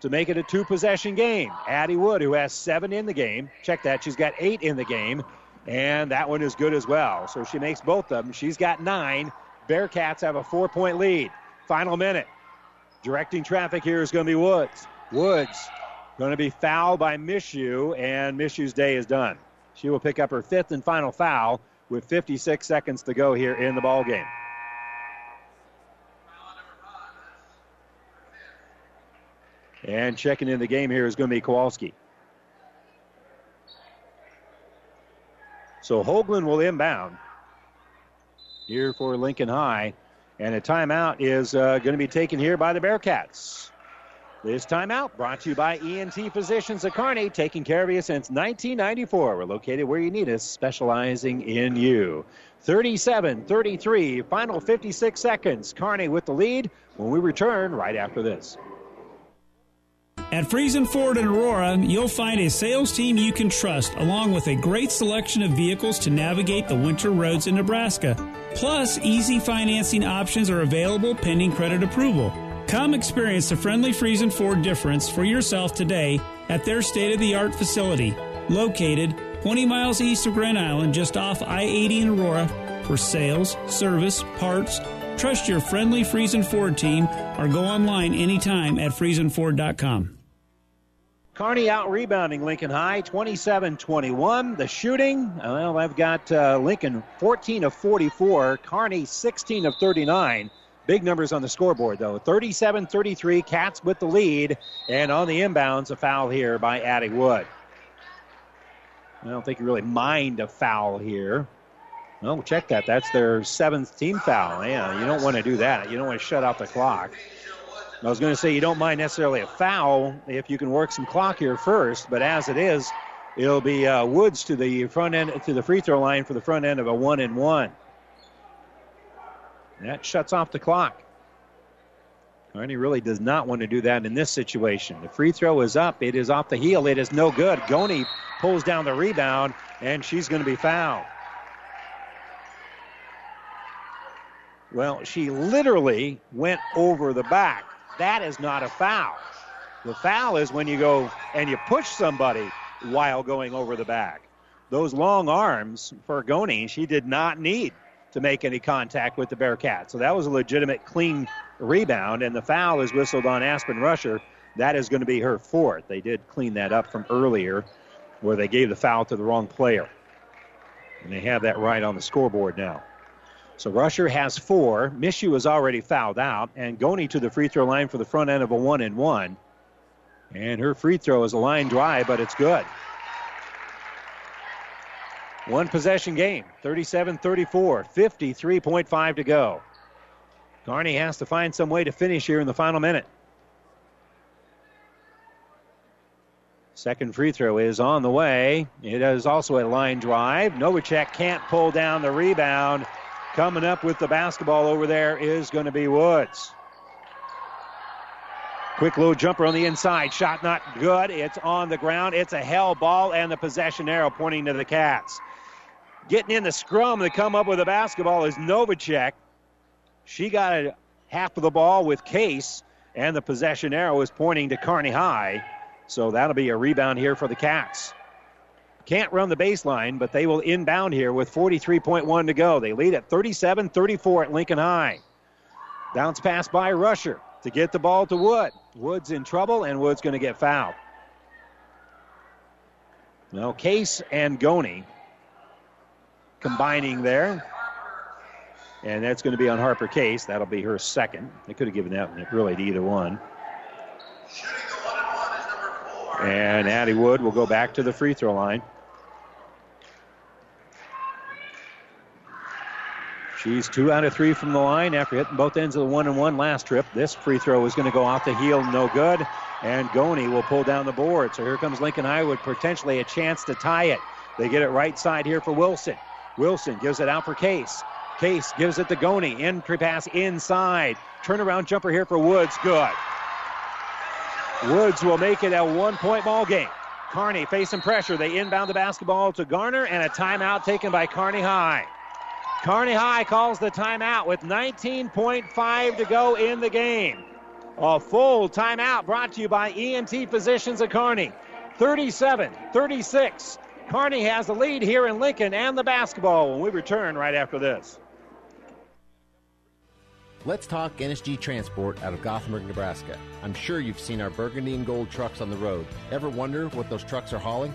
to make it a two possession game. Addie Wood, who has seven in the game, check that, she's got eight in the game, and that one is good as well. So she makes both of them. She's got nine. Bearcats have a four point lead. Final minute. Directing traffic here is going to be Woods. Woods going to be fouled by Mishu, and Mishu's day is done. She will pick up her fifth and final foul with 56 seconds to go here in the ball game. And checking in the game here is going to be Kowalski. So Hoagland will inbound here for Lincoln High. And a timeout is uh, going to be taken here by the Bearcats. This timeout brought to you by ENT Physicians of Kearney, taking care of you since 1994. We're located where you need us, specializing in you. 37 33, final 56 seconds. Kearney with the lead when we return right after this. At Friesen Ford in Aurora, you'll find a sales team you can trust, along with a great selection of vehicles to navigate the winter roads in Nebraska. Plus, easy financing options are available pending credit approval. Come experience the friendly Friesen Ford difference for yourself today at their state of the art facility, located 20 miles east of Grand Island, just off I 80 in Aurora. For sales, service, parts, trust your friendly Friesen Ford team or go online anytime at FriesenFord.com. Kearney out rebounding Lincoln High 27 21. The shooting, well, I've got uh, Lincoln 14 of 44, Kearney 16 of 39. Big numbers on the scoreboard, though. 37 33, Cats with the lead. And on the inbounds, a foul here by Addie Wood. I don't think you really mind a foul here. Well, check that. That's their seventh team foul. Yeah, you don't want to do that. You don't want to shut off the clock. I was going to say you don't mind necessarily a foul if you can work some clock here first, but as it is, it'll be uh, Woods to the front end to the free throw line for the front end of a one and one. That shuts off the clock. Kearney really does not want to do that in this situation. The free throw is up. It is off the heel. It is no good. Goni pulls down the rebound, and she's going to be fouled. Well, she literally went over the back. That is not a foul. The foul is when you go and you push somebody while going over the back. Those long arms for Goni, she did not need to make any contact with the Bearcats. So that was a legitimate clean rebound, and the foul is whistled on Aspen Rusher. That is going to be her fourth. They did clean that up from earlier where they gave the foul to the wrong player. And they have that right on the scoreboard now. So Rusher has four. Mishu is already fouled out, and Goni to the free throw line for the front end of a one and one. And her free throw is a line drive, but it's good. One possession game, 37 34, 53.5 to go. Kearney has to find some way to finish here in the final minute. Second free throw is on the way. It is also a line drive. Novacek can't pull down the rebound. Coming up with the basketball over there is going to be Woods. Quick low jumper on the inside. Shot not good. It's on the ground. It's a hell ball, and the possession arrow pointing to the Cats. Getting in the scrum to come up with a basketball is Novacek. She got half of the ball with Case, and the possession arrow is pointing to Kearney High. So that'll be a rebound here for the Cats. Can't run the baseline, but they will inbound here with 43.1 to go. They lead at 37 34 at Lincoln High. Bounce pass by Rusher to get the ball to Wood. Wood's in trouble, and Wood's going to get fouled. Now, Case and Goni combining there. And that's going to be on Harper Case. That'll be her second. They could have given that really to either one. And Addie Wood will go back to the free throw line. She's two out of three from the line after hitting both ends of the one and one last trip. This free throw is going to go off the heel, no good. And Goni will pull down the board. So here comes Lincoln High with potentially a chance to tie it. They get it right side here for Wilson. Wilson gives it out for Case. Case gives it to Goni. Entry pass inside. Turnaround jumper here for Woods. Good. Woods will make it a one point ball game. Kearney facing pressure. They inbound the basketball to Garner and a timeout taken by Kearney High. Kearney High calls the timeout with 19.5 to go in the game. A full timeout brought to you by ENT Physicians of Kearney. 37 36. Kearney has the lead here in Lincoln and the basketball when we return right after this. Let's talk NSG Transport out of Gothenburg, Nebraska. I'm sure you've seen our burgundy and gold trucks on the road. Ever wonder what those trucks are hauling?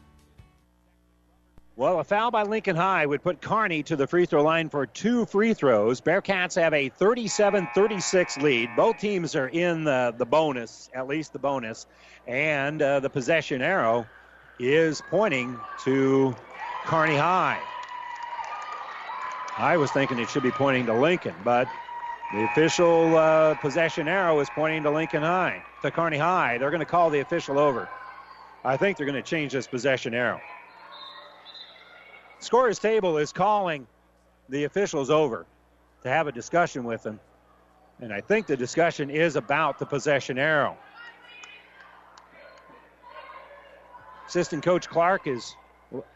Well, a foul by Lincoln High would put Kearney to the free throw line for two free throws. Bearcats have a 37 36 lead. Both teams are in the, the bonus, at least the bonus. And uh, the possession arrow is pointing to Kearney High. I was thinking it should be pointing to Lincoln, but the official uh, possession arrow is pointing to Lincoln High, to Kearney High. They're going to call the official over. I think they're going to change this possession arrow. Scorers table is calling the officials over to have a discussion with them. And I think the discussion is about the possession arrow. Assistant Coach Clark is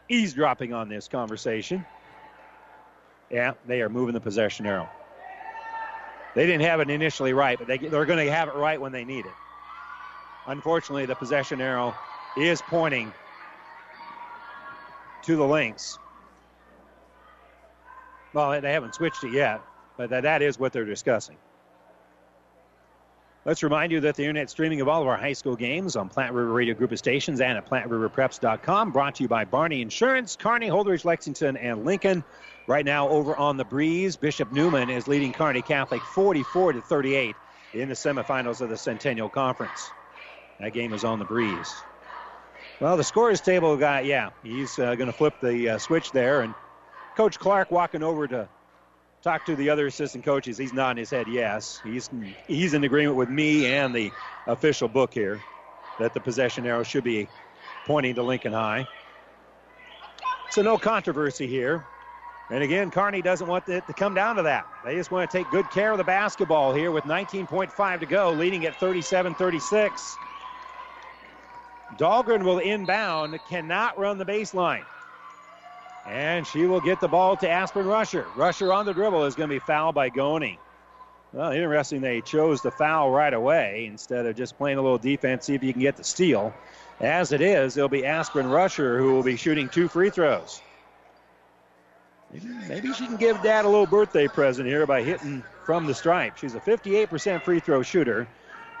eavesdropping on this conversation. Yeah, they are moving the possession arrow. They didn't have it initially right, but they, they're going to have it right when they need it. Unfortunately, the possession arrow is pointing to the Lynx. Well, they haven't switched it yet, but that, is what they're discussing. Let's remind you that the internet streaming of all of our high school games on Platte River Radio Group of Stations and at PlatteRiverPreps.com, brought to you by Barney Insurance, Kearney, Holdrege, Lexington, and Lincoln. Right now, over on the breeze, Bishop Newman is leading Kearney Catholic 44 to 38 in the semifinals of the Centennial Conference. That game is on the breeze. Well, the scores table guy, yeah, he's uh, going to flip the uh, switch there, and Coach Clark walking over to talk to the other assistant coaches. He's nodding his head yes. He's he's in agreement with me and the official book here that the possession arrow should be pointing to Lincoln High. So no controversy here. And again, Kearney doesn't want it to come down to that. They just want to take good care of the basketball here with 19.5 to go, leading at 37 36. Dahlgren will inbound, cannot run the baseline. And she will get the ball to Aspen Rusher. Rusher on the dribble is going to be fouled by Goni. Well, interesting they chose the foul right away instead of just playing a little defense, see if you can get the steal. As it is, it'll be Aspen Rusher who will be shooting two free throws. Maybe she can give Dad a little birthday present here by hitting from the stripe. She's a 58% free throw shooter.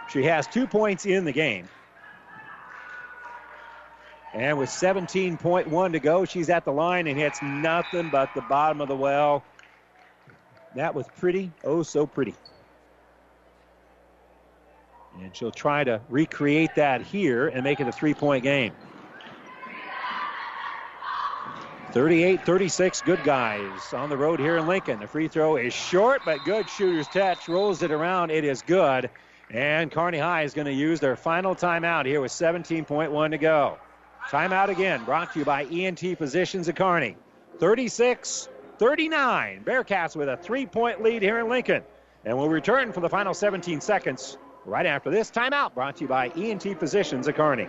She has two points in the game. And with 17.1 to go, she's at the line and hits nothing but the bottom of the well. That was pretty, oh so pretty. And she'll try to recreate that here and make it a three point game. 38 36, good guys on the road here in Lincoln. The free throw is short, but good shooter's touch. Rolls it around. It is good. And Carney High is going to use their final timeout here with 17.1 to go. Timeout again, brought to you by ENT Physicians at Kearney. 36 39. Bearcats with a three point lead here in Lincoln. And we'll return for the final 17 seconds right after this timeout, brought to you by ENT Physicians at Kearney.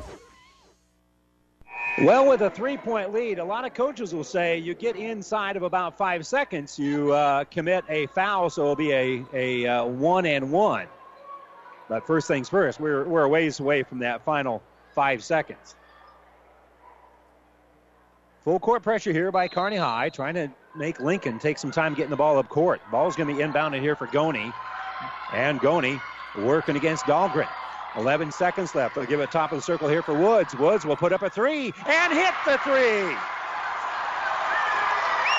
Well, with a three point lead, a lot of coaches will say you get inside of about five seconds, you uh, commit a foul, so it'll be a, a uh, one and one. But first things first, we're, we're a ways away from that final five seconds. Full court pressure here by Kearney High, trying to make Lincoln take some time getting the ball up court. Ball's going to be inbounded here for Goni. And Goni working against Dahlgren. 11 seconds left. They'll give it top of the circle here for Woods. Woods will put up a three and hit the three.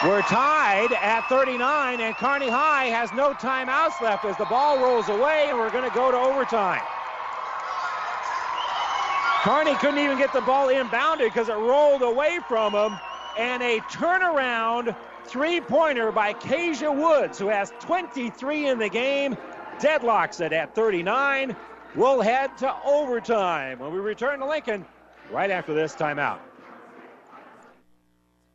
We're tied at 39, and Kearney High has no timeouts left as the ball rolls away, and we're going to go to overtime. Kearney couldn't even get the ball inbounded because it rolled away from him. and a turnaround three pointer by Kasia Woods, who has 23 in the game. Deadlocks it at 39. We'll head to overtime when we return to Lincoln right after this timeout.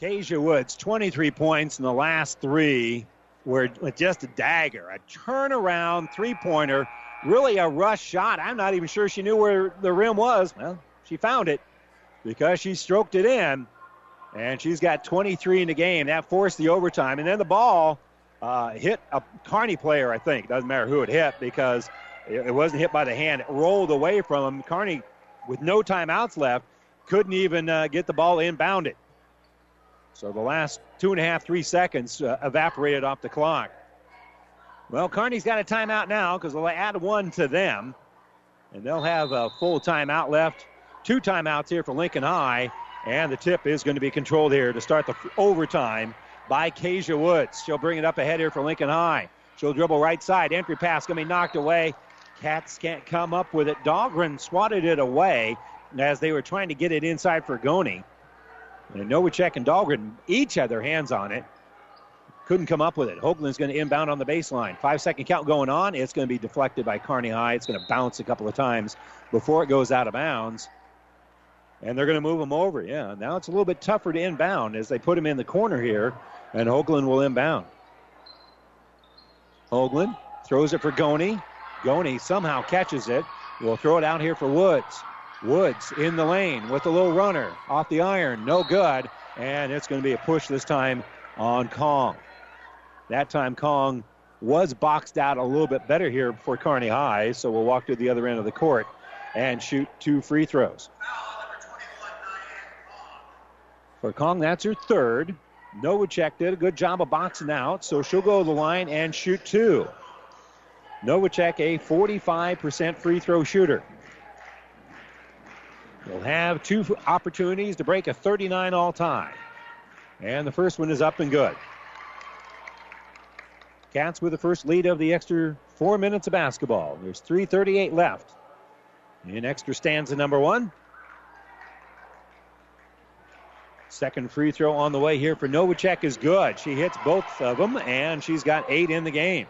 Kasia Woods, 23 points in the last three, were just a dagger, a turnaround three pointer, really a rush shot. I'm not even sure she knew where the rim was. Well, she found it because she stroked it in, and she's got 23 in the game. That forced the overtime. And then the ball uh, hit a Kearney player, I think. Doesn't matter who it hit because it wasn't hit by the hand. It rolled away from him. Kearney, with no timeouts left, couldn't even uh, get the ball inbounded. So the last two and a half, three seconds uh, evaporated off the clock. Well, Kearney's got a timeout now because they'll add one to them, and they'll have a full timeout left. Two timeouts here for Lincoln High, and the tip is going to be controlled here to start the overtime by Kasia Woods. She'll bring it up ahead here for Lincoln High. She'll dribble right side. Entry pass going to be knocked away. Cats can't come up with it. Dahlgren swatted it away as they were trying to get it inside for Goni. And Novacek and Dahlgren each had their hands on it. Couldn't come up with it. Hoagland's going to inbound on the baseline. Five second count going on. It's going to be deflected by Kearney High. It's going to bounce a couple of times before it goes out of bounds. And they're going to move him over. Yeah, now it's a little bit tougher to inbound as they put him in the corner here, and Hoagland will inbound. Hoagland throws it for Goni. Goni somehow catches it. We'll throw it out here for Woods. Woods in the lane with a little runner off the iron, no good. And it's going to be a push this time on Kong. That time Kong was boxed out a little bit better here for Kearney High, so we'll walk to the other end of the court and shoot two free throws. For Kong, that's her third. Novacek did a good job of boxing out, so she'll go to the line and shoot two. Novacek, a 45% free throw shooter. Will have two opportunities to break a 39 all time. And the first one is up and good. Cats with the first lead of the extra four minutes of basketball. There's 3.38 left. In extra stanza number one. Second free throw on the way here for Novacek is good. She hits both of them, and she's got eight in the game.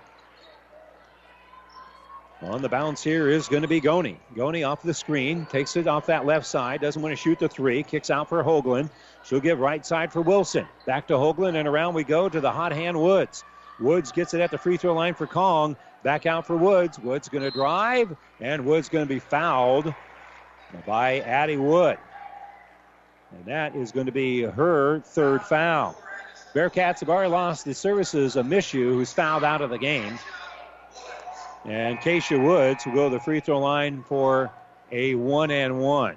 On the bounce here is going to be Goni. Goni off the screen, takes it off that left side, doesn't want to shoot the three, kicks out for Hoagland. She'll give right side for Wilson. Back to Hoagland, and around we go to the hot hand Woods. Woods gets it at the free throw line for Kong. Back out for Woods. Woods going to drive, and Woods going to be fouled by Addie Wood. And that is going to be her third foul. Bearcats have already lost the services of Mishu, who's fouled out of the game. And Kasia Woods will go to the free throw line for a one and one.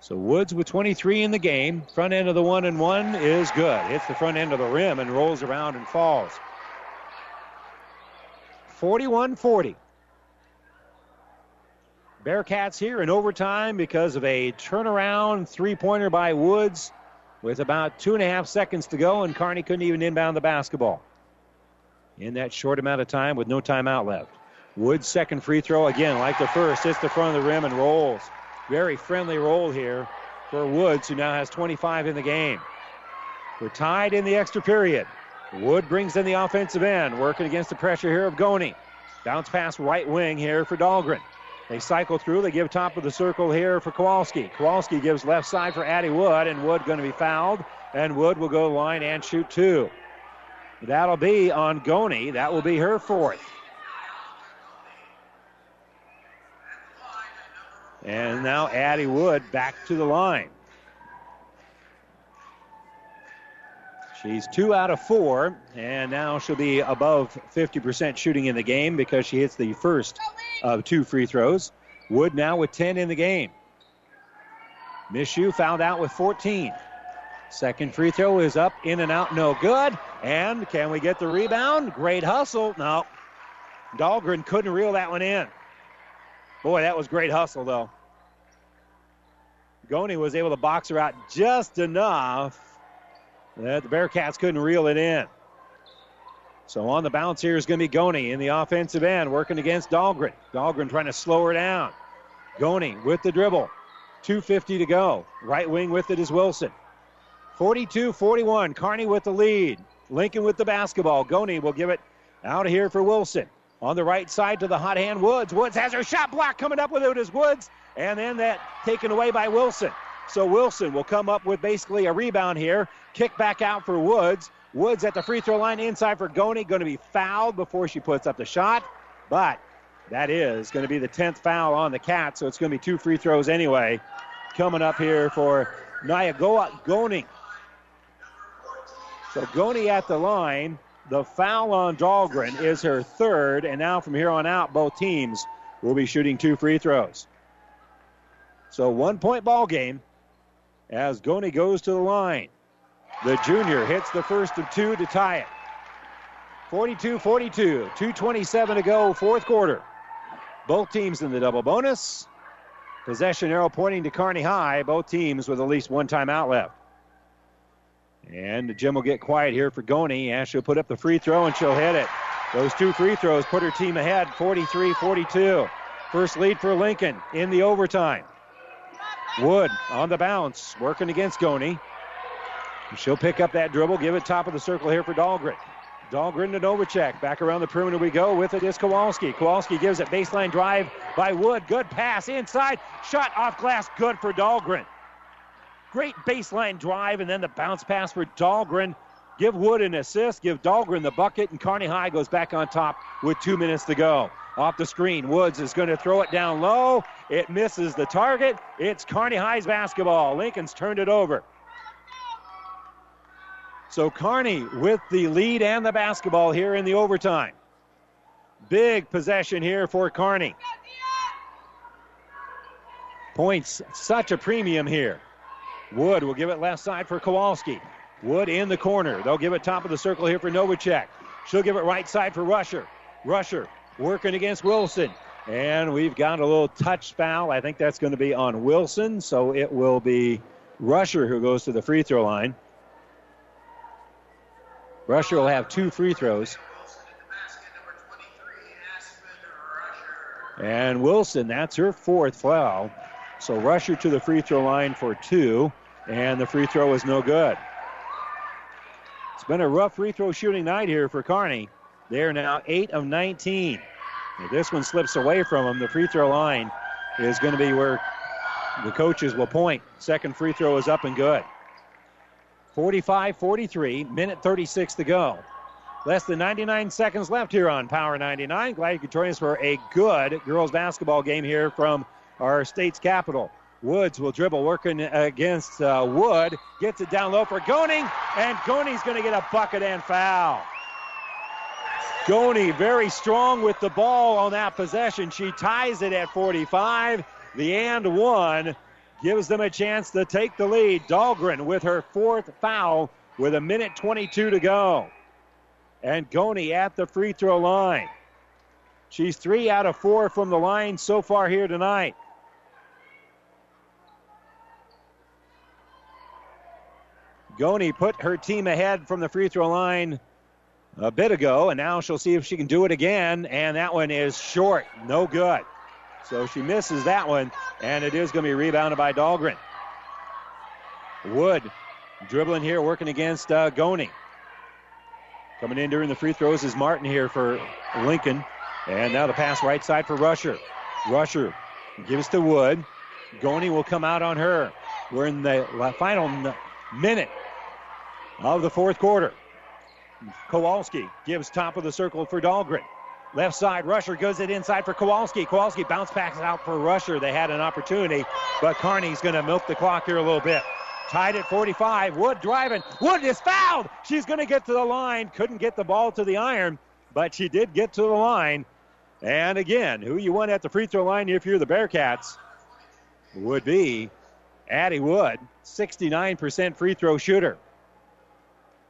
So Woods with 23 in the game. Front end of the one and one is good. Hits the front end of the rim and rolls around and falls. 41 40. Bearcats here in overtime because of a turnaround three pointer by Woods with about two and a half seconds to go, and Kearney couldn't even inbound the basketball in that short amount of time with no timeout left. Woods' second free throw, again, like the first, hits the front of the rim and rolls. Very friendly roll here for Woods, who now has 25 in the game. We're tied in the extra period. Wood brings in the offensive end, working against the pressure here of Goni. Bounce pass right wing here for Dahlgren. They cycle through. They give top of the circle here for Kowalski. Kowalski gives left side for Addie Wood, and Wood going to be fouled. And Wood will go line and shoot two. That'll be on Goni. That will be her fourth. And now Addie Wood back to the line. She's two out of four, and now she'll be above 50% shooting in the game because she hits the first of two free throws. Wood now with 10 in the game. Mishu fouled out with 14. Second free throw is up, in and out, no good. And can we get the rebound? Great hustle. No. Dahlgren couldn't reel that one in. Boy, that was great hustle, though. Goni was able to box her out just enough the Bearcats couldn't reel it in. So on the bounce here is going to be Goni in the offensive end, working against Dahlgren. Dahlgren trying to slow her down. Goni with the dribble. 2.50 to go. Right wing with it is Wilson. 42 41. Kearney with the lead. Lincoln with the basketball. Goni will give it out of here for Wilson. On the right side to the hot hand Woods. Woods has her shot block coming up with it is Woods. And then that taken away by Wilson. So Wilson will come up with basically a rebound here. Kick back out for Woods. Woods at the free throw line inside for Goni. Going to be fouled before she puts up the shot. But that is going to be the 10th foul on the Cat. So it's going to be two free throws anyway. Coming up here for Nyagoa Goni. So Goni at the line. The foul on Dahlgren is her third. And now from here on out, both teams will be shooting two free throws. So one point ball game as Goni goes to the line. The junior hits the first of two to tie it. 42 42, 227 to go, fourth quarter. Both teams in the double bonus. Possession arrow pointing to Kearney High, both teams with at least one timeout left. And gym will get quiet here for Goni as she'll put up the free throw and she'll hit it. Those two free throws put her team ahead 43 42. First lead for Lincoln in the overtime. Wood on the bounce, working against Goni. She'll pick up that dribble, give it top of the circle here for Dahlgren. Dahlgren to Novacek. Back around the perimeter we go. With it is Kowalski. Kowalski gives it baseline drive by Wood. Good pass inside. Shot off glass. Good for Dahlgren. Great baseline drive and then the bounce pass for Dahlgren. Give Wood an assist. Give Dahlgren the bucket. And Kearney High goes back on top with two minutes to go. Off the screen, Woods is going to throw it down low. It misses the target. It's Kearney High's basketball. Lincoln's turned it over. So Kearney with the lead and the basketball here in the overtime. Big possession here for Kearney. Points such a premium here. Wood will give it left side for Kowalski. Wood in the corner. They'll give it top of the circle here for Novacek. She'll give it right side for Rusher. Rusher working against Wilson. And we've got a little touch foul. I think that's going to be on Wilson. So it will be Rusher who goes to the free throw line. Rusher will have two free throws. And Wilson, that's her fourth foul. So Rusher to the free throw line for two, and the free throw is no good. It's been a rough free throw shooting night here for Kearney. They're now 8 of 19. If this one slips away from them, the free throw line is going to be where the coaches will point. Second free throw is up and good. 45 43, minute 36 to go. Less than 99 seconds left here on Power 99. Glad you could join us for a good girls basketball game here from our state's capital. Woods will dribble, working against uh, Wood. Gets it down low for Goni, and Goni's going to get a bucket and foul. Goni very strong with the ball on that possession. She ties it at 45. The and one gives them a chance to take the lead. Dahlgren with her fourth foul with a minute 22 to go. And Goni at the free throw line. She's three out of four from the line so far here tonight. Goni put her team ahead from the free throw line a bit ago, and now she'll see if she can do it again. And that one is short, no good. So she misses that one, and it is going to be rebounded by Dahlgren. Wood dribbling here, working against uh, Goni. Coming in during the free throws is Martin here for Lincoln. And now the pass right side for Rusher. Rusher gives to Wood. Goni will come out on her. We're in the final minute of the fourth quarter. Kowalski gives top of the circle for Dahlgren. Left side, Rusher goes it inside for Kowalski. Kowalski bounce backs out for Rusher. They had an opportunity, but Kearney's going to milk the clock here a little bit. Tied at 45. Wood driving. Wood is fouled. She's going to get to the line. Couldn't get the ball to the iron, but she did get to the line. And again, who you want at the free throw line if you're the Bearcats would be Addie Wood, 69% free throw shooter.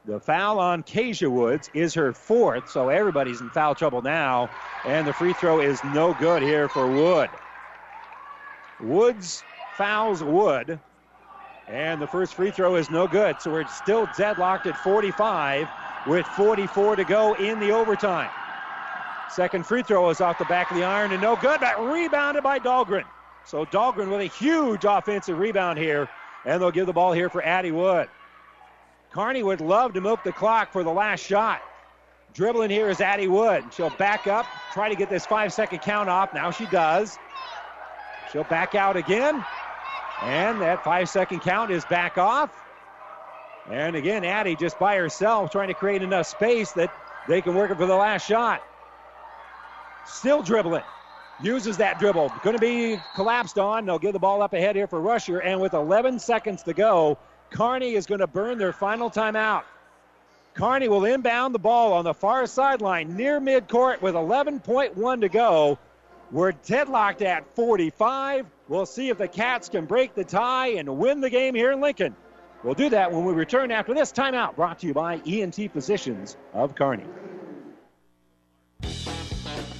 The foul on Kasia Woods is her fourth, so everybody's in foul trouble now. And the free throw is no good here for Wood. Woods fouls Wood, and the first free throw is no good. So we're still deadlocked at 45 with 44 to go in the overtime. Second free throw is off the back of the iron and no good, but rebounded by Dahlgren. So Dahlgren with a huge offensive rebound here, and they'll give the ball here for Addie Wood. Kearney would love to move the clock for the last shot. Dribbling here is Addie Wood. She'll back up, try to get this five second count off. Now she does. She'll back out again. And that five second count is back off. And again, Addie just by herself trying to create enough space that they can work it for the last shot. Still dribbling. Uses that dribble. Going to be collapsed on. They'll give the ball up ahead here for Rusher. And with 11 seconds to go, Kearney is going to burn their final timeout. Kearney will inbound the ball on the far sideline near midcourt with 11.1 to go. We're deadlocked at 45. We'll see if the Cats can break the tie and win the game here in Lincoln. We'll do that when we return after this timeout brought to you by ENT Physicians of Kearney.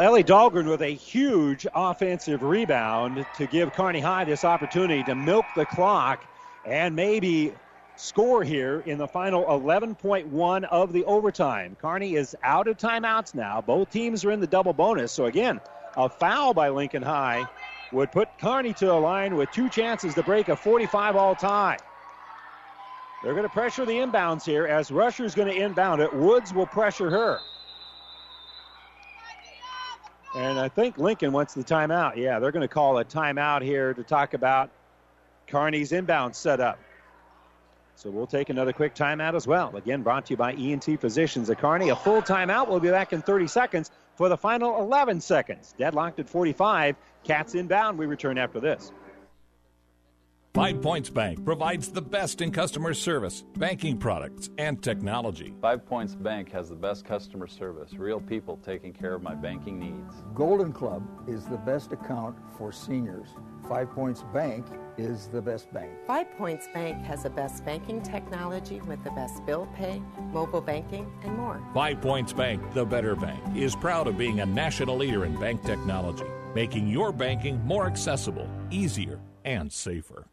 Ellie Dahlgren with a huge offensive rebound to give Kearney High this opportunity to milk the clock and maybe score here in the final 11.1 of the overtime. Kearney is out of timeouts now. Both teams are in the double bonus. So, again, a foul by Lincoln High would put Kearney to a line with two chances to break a 45 all tie. They're going to pressure the inbounds here as Rusher's going to inbound it. Woods will pressure her. And I think Lincoln wants the timeout. Yeah, they're going to call a timeout here to talk about Kearney's inbound setup. So we'll take another quick timeout as well. Again, brought to you by ENT Physicians at Kearney. A full timeout. We'll be back in 30 seconds for the final 11 seconds. Deadlocked at 45. Cats inbound. We return after this. Five Points Bank provides the best in customer service, banking products, and technology. Five Points Bank has the best customer service, real people taking care of my banking needs. Golden Club is the best account for seniors. Five Points Bank is the best bank. Five Points Bank has the best banking technology with the best bill pay, mobile banking, and more. Five Points Bank, the better bank, is proud of being a national leader in bank technology, making your banking more accessible, easier, and safer.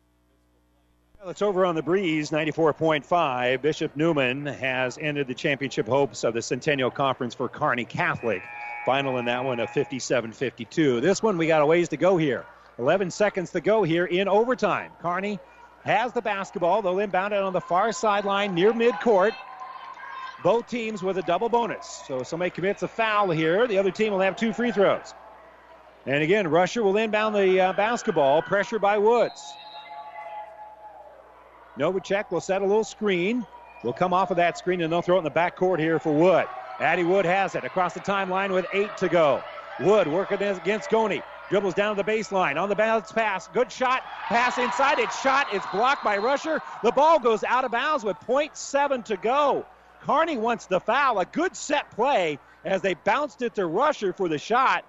It's over on the breeze, 94.5. Bishop Newman has ended the championship hopes of the Centennial Conference for Kearney Catholic. Final in that one of 57 52. This one, we got a ways to go here. 11 seconds to go here in overtime. Kearney has the basketball. They'll inbound it on the far sideline near midcourt. Both teams with a double bonus. So if somebody commits a foul here, the other team will have two free throws. And again, Rusher will inbound the uh, basketball. Pressure by Woods. Novacek will set a little screen. Will come off of that screen and they'll throw it in the backcourt here for Wood. Addie Wood has it across the timeline with eight to go. Wood working against Goni. Dribbles down the baseline on the bounce pass. Good shot. Pass inside. It's shot. It's blocked by Rusher. The ball goes out of bounds with 0.7 to go. Kearney wants the foul. A good set play as they bounced it to Rusher for the shot.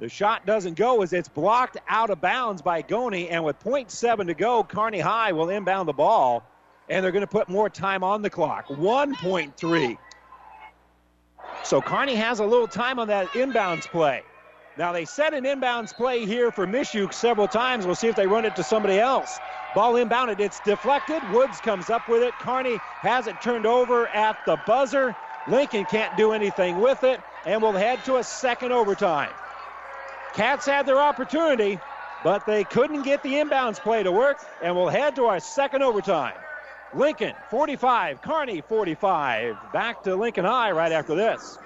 The shot doesn't go as it's blocked out of bounds by Goni. And with 0.7 to go, Kearney High will inbound the ball. And they're going to put more time on the clock. 1.3. So Kearney has a little time on that inbounds play. Now they set an inbounds play here for Mishuk several times. We'll see if they run it to somebody else. Ball inbounded. It's deflected. Woods comes up with it. Kearney has it turned over at the buzzer. Lincoln can't do anything with it. And we'll head to a second overtime. Cats had their opportunity. but they couldn't get the inbounds play to work, and we'll head to our second overtime. Lincoln 45, Kearney 45. Back to Lincoln High right after this.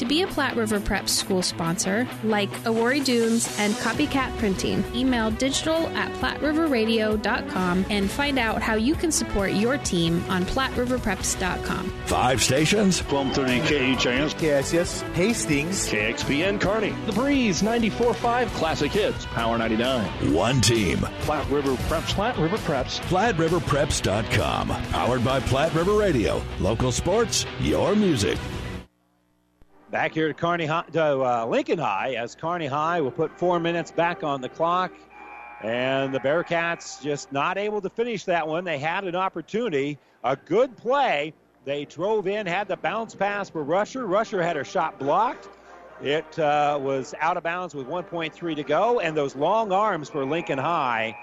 To be a Platte River Prep school sponsor, like Awori Dunes and Copycat Printing, email digital at PlatteRiverRadio.com and find out how you can support your team on PlatteRiverPreps.com. Five stations. 1230 KHIS. KSS. Hastings. KXPN Kearney. The Breeze 94.5 Classic Hits. Power 99. One team. Platte River Preps. Platte River Preps. PlatteRiverPreps.com. Powered by Platte River Radio. Local sports, your music. Back here to Kearney High, to uh, Lincoln High, as Kearney High will put four minutes back on the clock, and the Bearcats just not able to finish that one. They had an opportunity, a good play. They drove in, had the bounce pass for Rusher. Rusher had her shot blocked. It uh, was out of bounds with 1.3 to go, and those long arms for Lincoln High,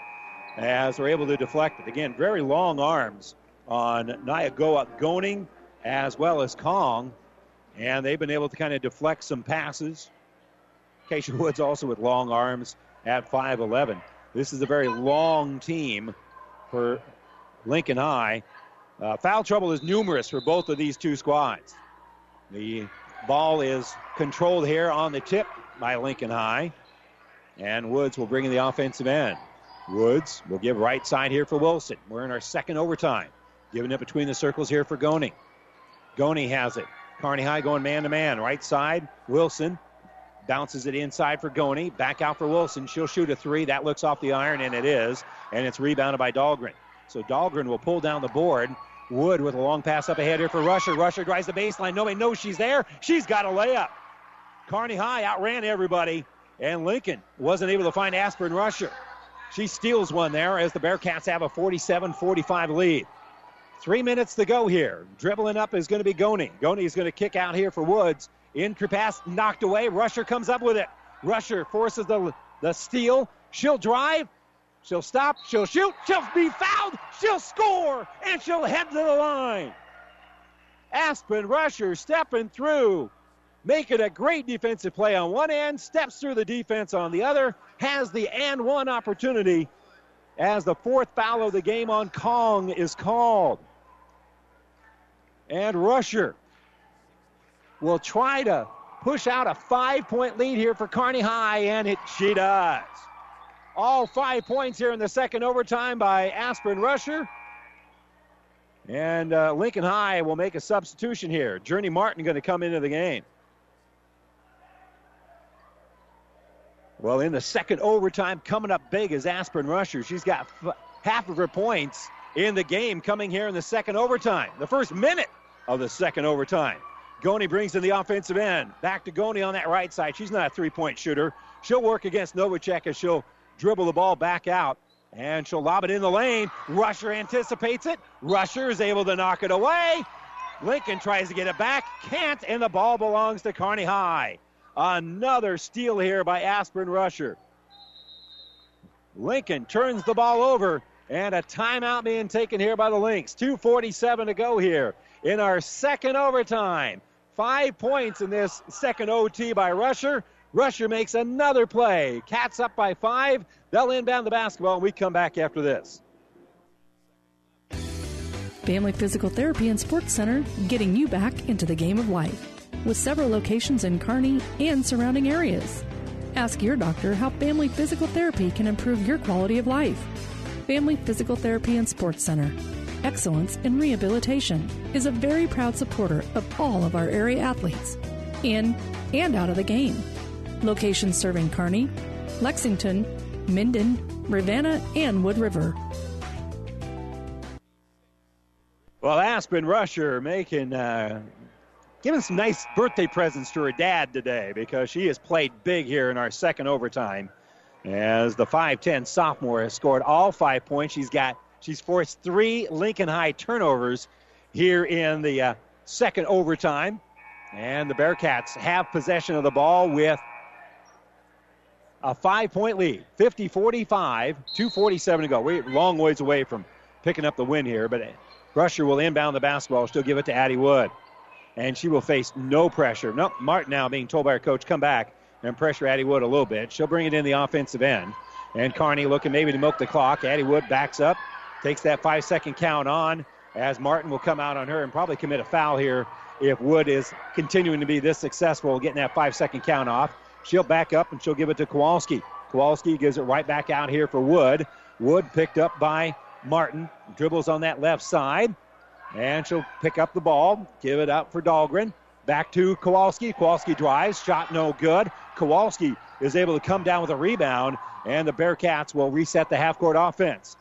as they're able to deflect it. Again, very long arms on Nyagoa Goning as well as Kong and they've been able to kind of deflect some passes. Keisha Woods also with long arms at 5'11. This is a very long team for Lincoln High. Uh, foul trouble is numerous for both of these two squads. The ball is controlled here on the tip by Lincoln High, and Woods will bring in the offensive end. Woods will give right side here for Wilson. We're in our second overtime. Giving it between the circles here for Goni. Goni has it. Kearney High going man to man. Right side, Wilson bounces it inside for Goni. Back out for Wilson. She'll shoot a three. That looks off the iron, and it is. And it's rebounded by Dahlgren. So Dahlgren will pull down the board. Wood with a long pass up ahead here for Rusher. Rusher drives the baseline. Nobody knows she's there. She's got a layup. Kearney High outran everybody, and Lincoln wasn't able to find Aspen Rusher. She steals one there as the Bearcats have a 47 45 lead. Three minutes to go here. Dribbling up is going to be Goni. Goni is going to kick out here for Woods. In pass knocked away. Rusher comes up with it. Rusher forces the, the steal. She'll drive. She'll stop. She'll shoot. She'll be fouled. She'll score. And she'll head to the line. Aspen Rusher stepping through. Making a great defensive play on one end. Steps through the defense on the other. Has the and one opportunity as the fourth foul of the game on Kong is called. And Rusher will try to push out a five point lead here for Kearney High, and it she does. All five points here in the second overtime by Aspen Rusher. And uh, Lincoln High will make a substitution here. Journey Martin going to come into the game. Well, in the second overtime, coming up big is Aspen Rusher. She's got f- half of her points in the game coming here in the second overtime. The first minute of the second overtime. Goni brings in the offensive end. Back to Goni on that right side. She's not a three point shooter. She'll work against Novacek as she'll dribble the ball back out. And she'll lob it in the lane. Rusher anticipates it. Rusher is able to knock it away. Lincoln tries to get it back. Can't, and the ball belongs to Kearney High. Another steal here by Aspen Rusher. Lincoln turns the ball over, and a timeout being taken here by the Lynx. 2.47 to go here in our second overtime. Five points in this second OT by Rusher. Rusher makes another play. Cats up by five. They'll inbound the basketball, and we come back after this. Family Physical Therapy and Sports Center, getting you back into the game of life. With several locations in Kearney and surrounding areas. Ask your doctor how family physical therapy can improve your quality of life. Family Physical Therapy and Sports Center, Excellence in Rehabilitation is a very proud supporter of all of our area athletes, in and out of the game. Locations serving Kearney, Lexington, Minden, Ravenna, and Wood River. Well, Aspen Rusher making uh, giving some nice birthday presents to her dad today because she has played big here in our second overtime. As the 5'10 sophomore has scored all five points, she's got she's forced three Lincoln High turnovers here in the uh, second overtime, and the Bearcats have possession of the ball with a five-point lead, 50-45, 2:47 to go. We're long ways away from picking up the win here, but Rusher will inbound the basketball. She'll give it to Addie Wood. And she will face no pressure. No, Martin now being told by her coach, come back. And pressure Addie Wood a little bit. She'll bring it in the offensive end. And Kearney looking maybe to milk the clock. Addie Wood backs up, takes that five second count on as Martin will come out on her and probably commit a foul here if Wood is continuing to be this successful getting that five second count off. She'll back up and she'll give it to Kowalski. Kowalski gives it right back out here for Wood. Wood picked up by Martin. Dribbles on that left side. And she'll pick up the ball, give it up for Dahlgren. Back to Kowalski. Kowalski drives, shot no good. Kowalski is able to come down with a rebound, and the Bearcats will reset the half court offense.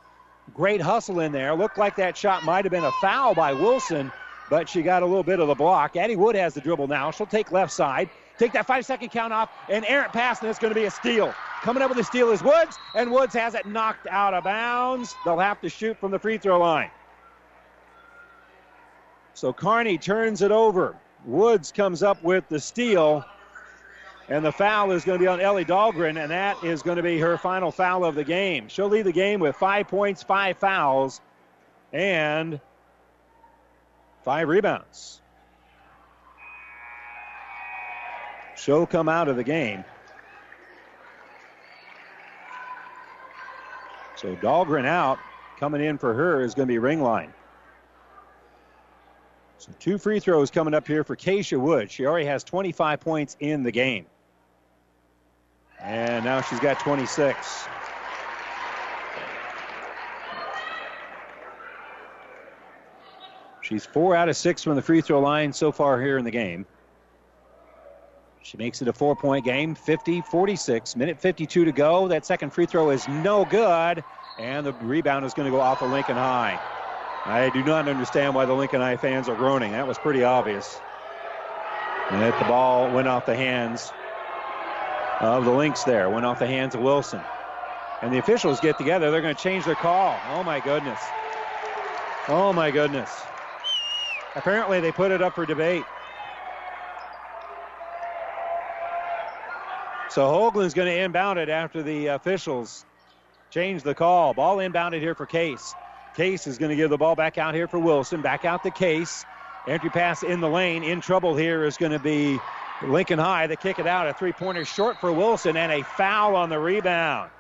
Great hustle in there. Looked like that shot might have been a foul by Wilson, but she got a little bit of the block. Addie Wood has the dribble now. She'll take left side, take that five second count off, and errant pass, and it's going to be a steal. Coming up with a steal is Woods, and Woods has it knocked out of bounds. They'll have to shoot from the free throw line. So Kearney turns it over. Woods comes up with the steal. And the foul is going to be on Ellie Dahlgren, and that is going to be her final foul of the game. She'll lead the game with five points, five fouls, and five rebounds. She'll come out of the game. So Dahlgren out. Coming in for her is going to be Ringline. So two free throws coming up here for Keisha Wood. She already has 25 points in the game. And now she's got 26. She's four out of six from the free throw line so far here in the game. She makes it a four point game, 50 46. Minute 52 to go. That second free throw is no good. And the rebound is going to go off of Lincoln High. I do not understand why the Lincoln High fans are groaning. That was pretty obvious. And that the ball went off the hands of the Lynx there, went off the hands of Wilson. And the officials get together. They're going to change their call. Oh, my goodness. Oh, my goodness. Apparently, they put it up for debate. So Hoagland's going to inbound it after the officials change the call. Ball inbounded here for Case. Case is going to give the ball back out here for Wilson. Back out to Case. Entry pass in the lane. In trouble here is going to be Lincoln High. They kick it out. A three pointer short for Wilson and a foul on the rebound.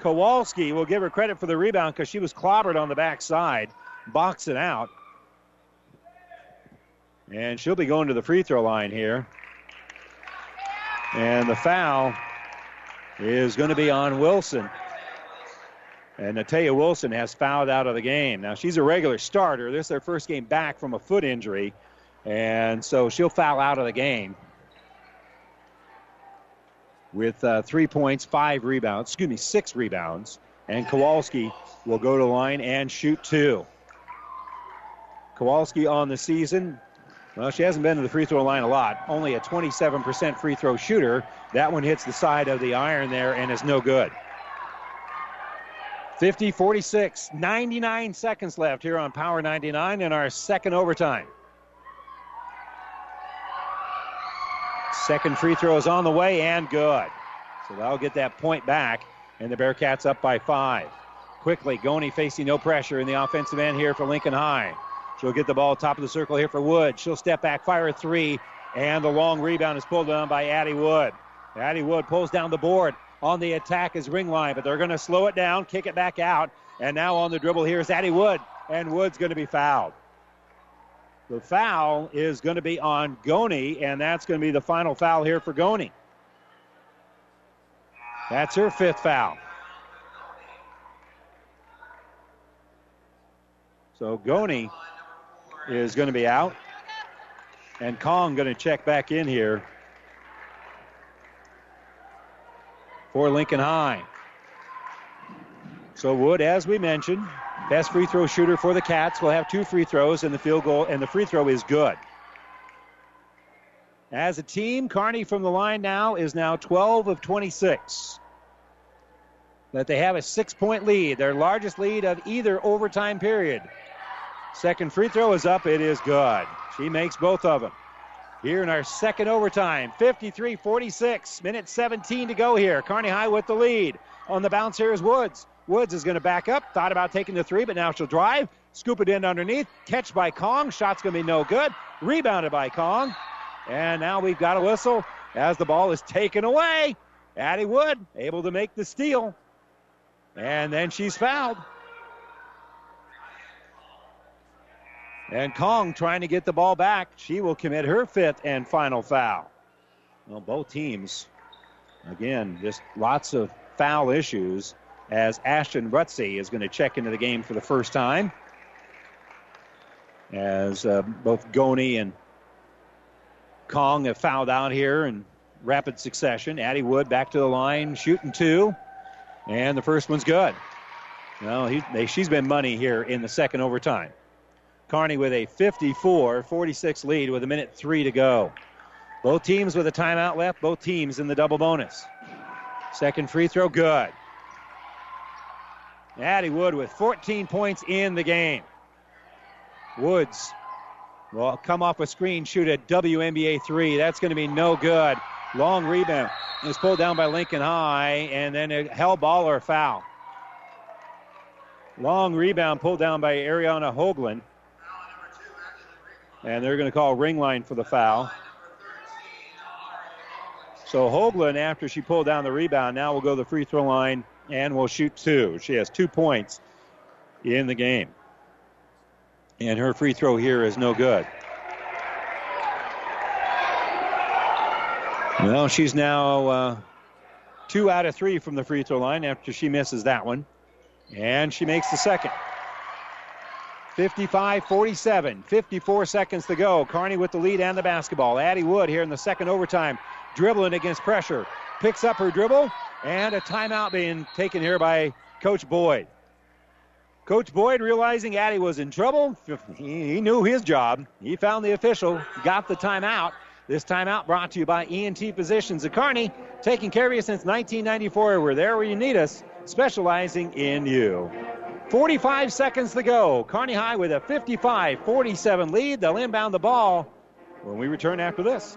Kowalski will give her credit for the rebound because she was clobbered on the backside. Box it out. And she'll be going to the free throw line here. And the foul is going to be on Wilson. And Natalia Wilson has fouled out of the game. Now, she's a regular starter. This is their first game back from a foot injury. And so she'll foul out of the game with uh, three points, five rebounds, excuse me, six rebounds. And Kowalski will go to line and shoot two. Kowalski on the season. Well, she hasn't been to the free throw line a lot. Only a 27% free throw shooter. That one hits the side of the iron there and is no good. 50 46, 99 seconds left here on Power 99 in our second overtime. Second free throw is on the way and good. So that'll get that point back, and the Bearcats up by five. Quickly, Goni facing no pressure in the offensive end here for Lincoln High. She'll get the ball top of the circle here for Wood. She'll step back, fire a three, and the long rebound is pulled down by Addie Wood. Addie Wood pulls down the board, on the attack is Ringline, but they're going to slow it down, kick it back out. And now on the dribble here is Addie Wood, and Wood's going to be fouled. The foul is going to be on Goni, and that's going to be the final foul here for Goni. That's her fifth foul. So Goni is going to be out, and Kong going to check back in here for Lincoln High. So Wood, as we mentioned, best free throw shooter for the Cats, will have two free throws, and the field goal and the free throw is good. As a team, Kearney from the line now is now 12 of 26. That they have a six point lead, their largest lead of either overtime period. Second free throw is up. It is good. She makes both of them here in our second overtime. 53 46, minute 17 to go here. Kearney High with the lead. On the bounce here is Woods. Woods is going to back up. Thought about taking the three, but now she'll drive. Scoop it in underneath. Catch by Kong. Shot's going to be no good. Rebounded by Kong. And now we've got a whistle. as the ball is taken away. Addie Wood able to make the steal. And then she's fouled. And Kong trying to get the ball back. She will commit her fifth and final foul. Well, both teams, again, just lots of foul issues as Ashton Rutsey is going to check into the game for the first time. As uh, both Goni and Kong have fouled out here in rapid succession. Addie Wood back to the line, shooting two. And the first one's good. Well, he, they, she's been money here in the second overtime. Kearney with a 54 46 lead with a minute three to go. Both teams with a timeout left, both teams in the double bonus. Second free throw, good. Addie Wood with 14 points in the game. Woods will come off a screen, shoot a WNBA three. That's going to be no good. Long rebound. is pulled down by Lincoln High, and then a hell ball or a foul. Long rebound pulled down by Ariana Hoagland. And they're going to call Ringline for the foul. So Hoagland, after she pulled down the rebound, now will go to the free throw line and will shoot two. She has two points in the game. And her free throw here is no good. Well, she's now uh, two out of three from the free throw line after she misses that one. And she makes the second. 55 47, 54 seconds to go. Kearney with the lead and the basketball. Addie Wood here in the second overtime, dribbling against pressure. Picks up her dribble, and a timeout being taken here by Coach Boyd. Coach Boyd, realizing Addie was in trouble, he, knew his job. He found the official, got the timeout. This timeout brought to you by ENT Physicians at Kearney, taking care of you since 1994. We're there where you need us, specializing in you. 45 seconds to go. Kearney High with a 55 47 lead. They'll inbound the ball when we return after this.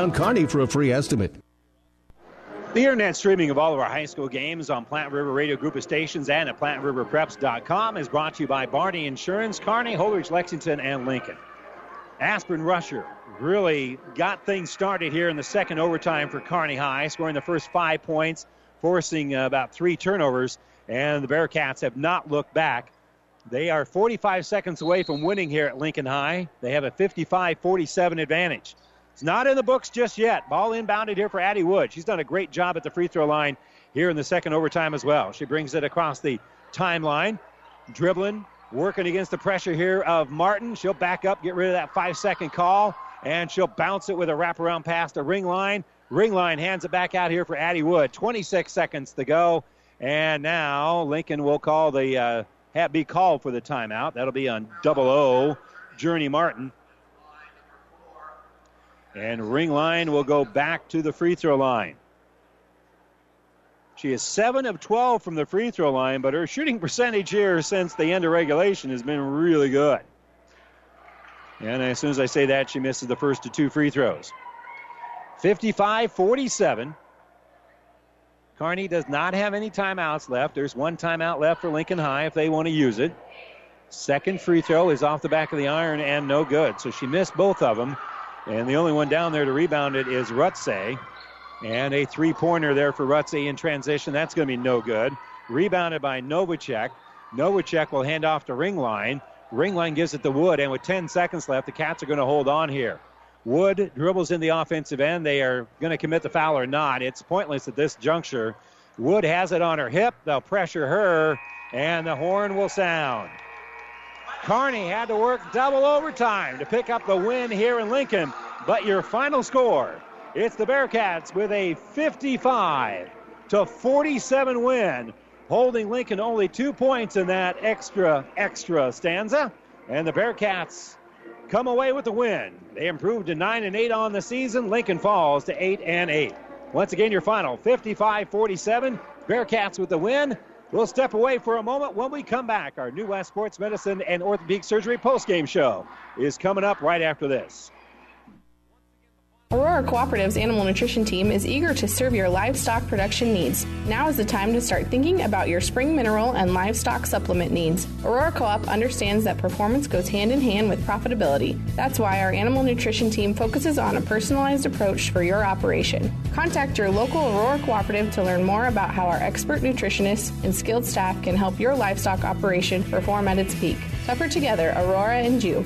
Kearney for a free estimate. The internet streaming of all of our high school games on Platte River Radio Group of Stations and at PlatteRiverPreps.com is brought to you by Barney Insurance, Kearney, Holdrege, Lexington, and Lincoln. Aspen Rusher really got things started here in the second overtime for Kearney High, scoring the first five points, forcing uh, about three turnovers, and the Bearcats have not looked back. They are 45 seconds away from winning here at Lincoln High. They have a 55 47 advantage. It's not in the books just yet. Ball inbounded here for Addie Wood. She's done a great job at the free throw line here in the second overtime as well. She brings it across the timeline, dribbling, working against the pressure here of Martin. She'll back up, get rid of that five second call, and she'll bounce it with a wraparound pass to Ringline. Ring line hands it back out here for Addie Wood. 26 seconds to go. And now Lincoln will call the uh, be called for the timeout. That'll be on double O, Journey Martin. And Ringline will go back to the free throw line. She is 7 of 12 from the free throw line, but her shooting percentage here since the end of regulation has been really good. And as soon as I say that, she misses the first of two free throws. 55 47. Kearney does not have any timeouts left. There's one timeout left for Lincoln High if they want to use it. Second free throw is off the back of the iron and no good. So she missed both of them. And the only one down there to rebound it is Rutsey. And a three pointer there for Rutsey in transition. That's going to be no good. Rebounded by Novacek. Novacek will hand off to Ringline. Ringline gives it to Wood. And with 10 seconds left, the Cats are going to hold on here. Wood dribbles in the offensive end. They are going to commit the foul or not. It's pointless at this juncture. Wood has it on her hip. They'll pressure her, and the horn will sound. Kearney had to work double overtime to pick up the win here in Lincoln. But your final score, it's the Bearcats with a 55 to 47 win, holding Lincoln only two points in that extra, extra stanza. And the Bearcats come away with the win. They improved to 9 and 8 on the season. Lincoln falls to 8 and 8. Once again, your final 55 47. Bearcats with the win. We'll step away for a moment when we come back. Our New West Sports Medicine and Orthopedic Surgery postgame show is coming up right after this. Aurora Cooperative's animal nutrition team is eager to serve your livestock production needs. Now is the time to start thinking about your spring mineral and livestock supplement needs. Aurora Co-op understands that performance goes hand in hand with profitability. That's why our animal nutrition team focuses on a personalized approach for your operation. Contact your local Aurora Cooperative to learn more about how our expert nutritionists and skilled staff can help your livestock operation perform at its peak. Tougher together, Aurora and you.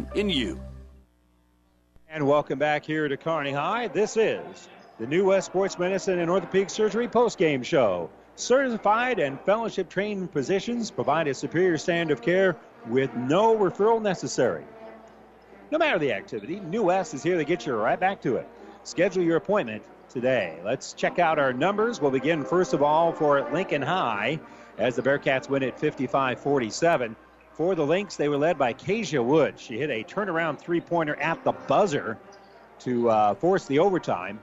in you. And welcome back here to Kearney High. This is the New West Sports Medicine and Orthopedic Surgery postgame show. Certified and fellowship trained physicians provide a superior standard of care with no referral necessary. No matter the activity, New West is here to get you right back to it. Schedule your appointment today. Let's check out our numbers. We'll begin first of all for Lincoln High as the Bearcats win at 55 47. For the Lynx, they were led by Kasia Wood. She hit a turnaround three pointer at the buzzer to uh, force the overtime.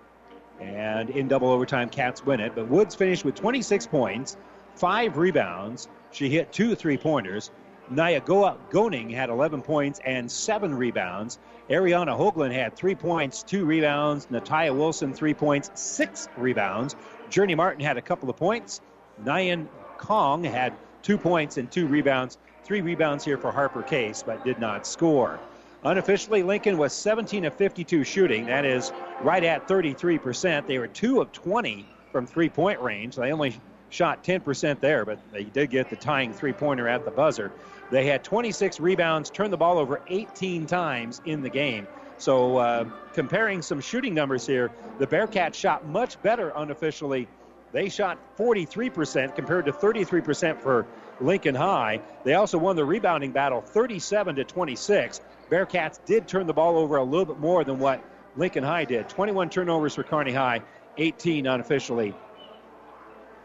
And in double overtime, Cats win it. But Woods finished with 26 points, five rebounds. She hit two three pointers. Nyagoa Goning had 11 points and seven rebounds. Ariana Hoagland had three points, two rebounds. Natalia Wilson, three points, six rebounds. Journey Martin had a couple of points. Nyan Kong had two points and two rebounds. Three rebounds here for Harper Case, but did not score. Unofficially, Lincoln was 17 of 52 shooting. That is right at 33%. They were 2 of 20 from three point range. They only shot 10% there, but they did get the tying three pointer at the buzzer. They had 26 rebounds, turned the ball over 18 times in the game. So, uh, comparing some shooting numbers here, the Bearcats shot much better unofficially. They shot 43% compared to 33% for Lincoln High. They also won the rebounding battle 37 to 26. Bearcats did turn the ball over a little bit more than what Lincoln High did. 21 turnovers for Kearney High, 18 unofficially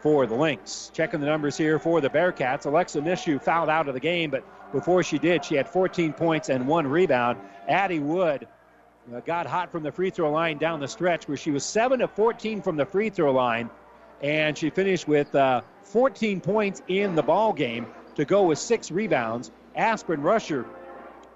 for the Lynx. Checking the numbers here for the Bearcats. Alexa Mishu fouled out of the game, but before she did, she had 14 points and one rebound. Addie Wood uh, got hot from the free throw line down the stretch, where she was 7 of 14 from the free throw line, and she finished with uh, 14 points in the ball game to go with six rebounds. Aspen Rusher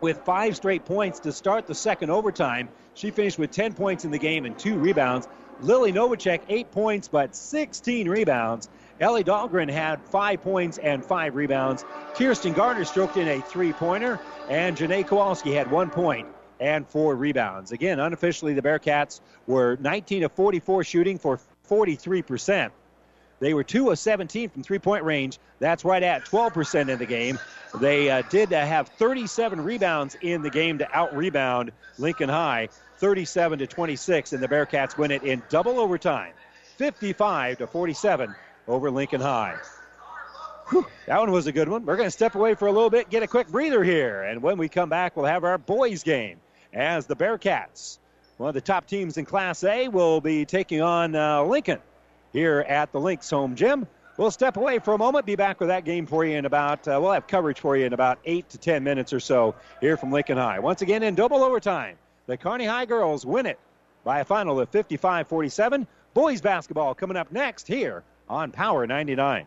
with five straight points to start the second overtime. She finished with 10 points in the game and two rebounds. Lily Novacek, eight points, but 16 rebounds. Ellie Dahlgren had five points and five rebounds. Kirsten Garner stroked in a three pointer, and Janae Kowalski had one point and four rebounds. Again, unofficially, the Bearcats were 19 of 44 shooting for 43%. They were 2 of 17 from three point range. That's right at 12% in the game. They uh, did uh, have 37 rebounds in the game to out rebound Lincoln High, 37 to 26, and the Bearcats win it in double overtime, 55 to 47 over Lincoln High. Whew, that one was a good one. We're going to step away for a little bit, get a quick breather here, and when we come back, we'll have our boys' game as the Bearcats, one of the top teams in Class A, will be taking on uh, Lincoln here at the Lynx home gym. We'll step away for a moment, be back with that game for you in about, uh, we'll have coverage for you in about eight to ten minutes or so here from Lincoln High. Once again, in double overtime, the Kearney High girls win it by a final of 55 47. Boys basketball coming up next here on Power 99.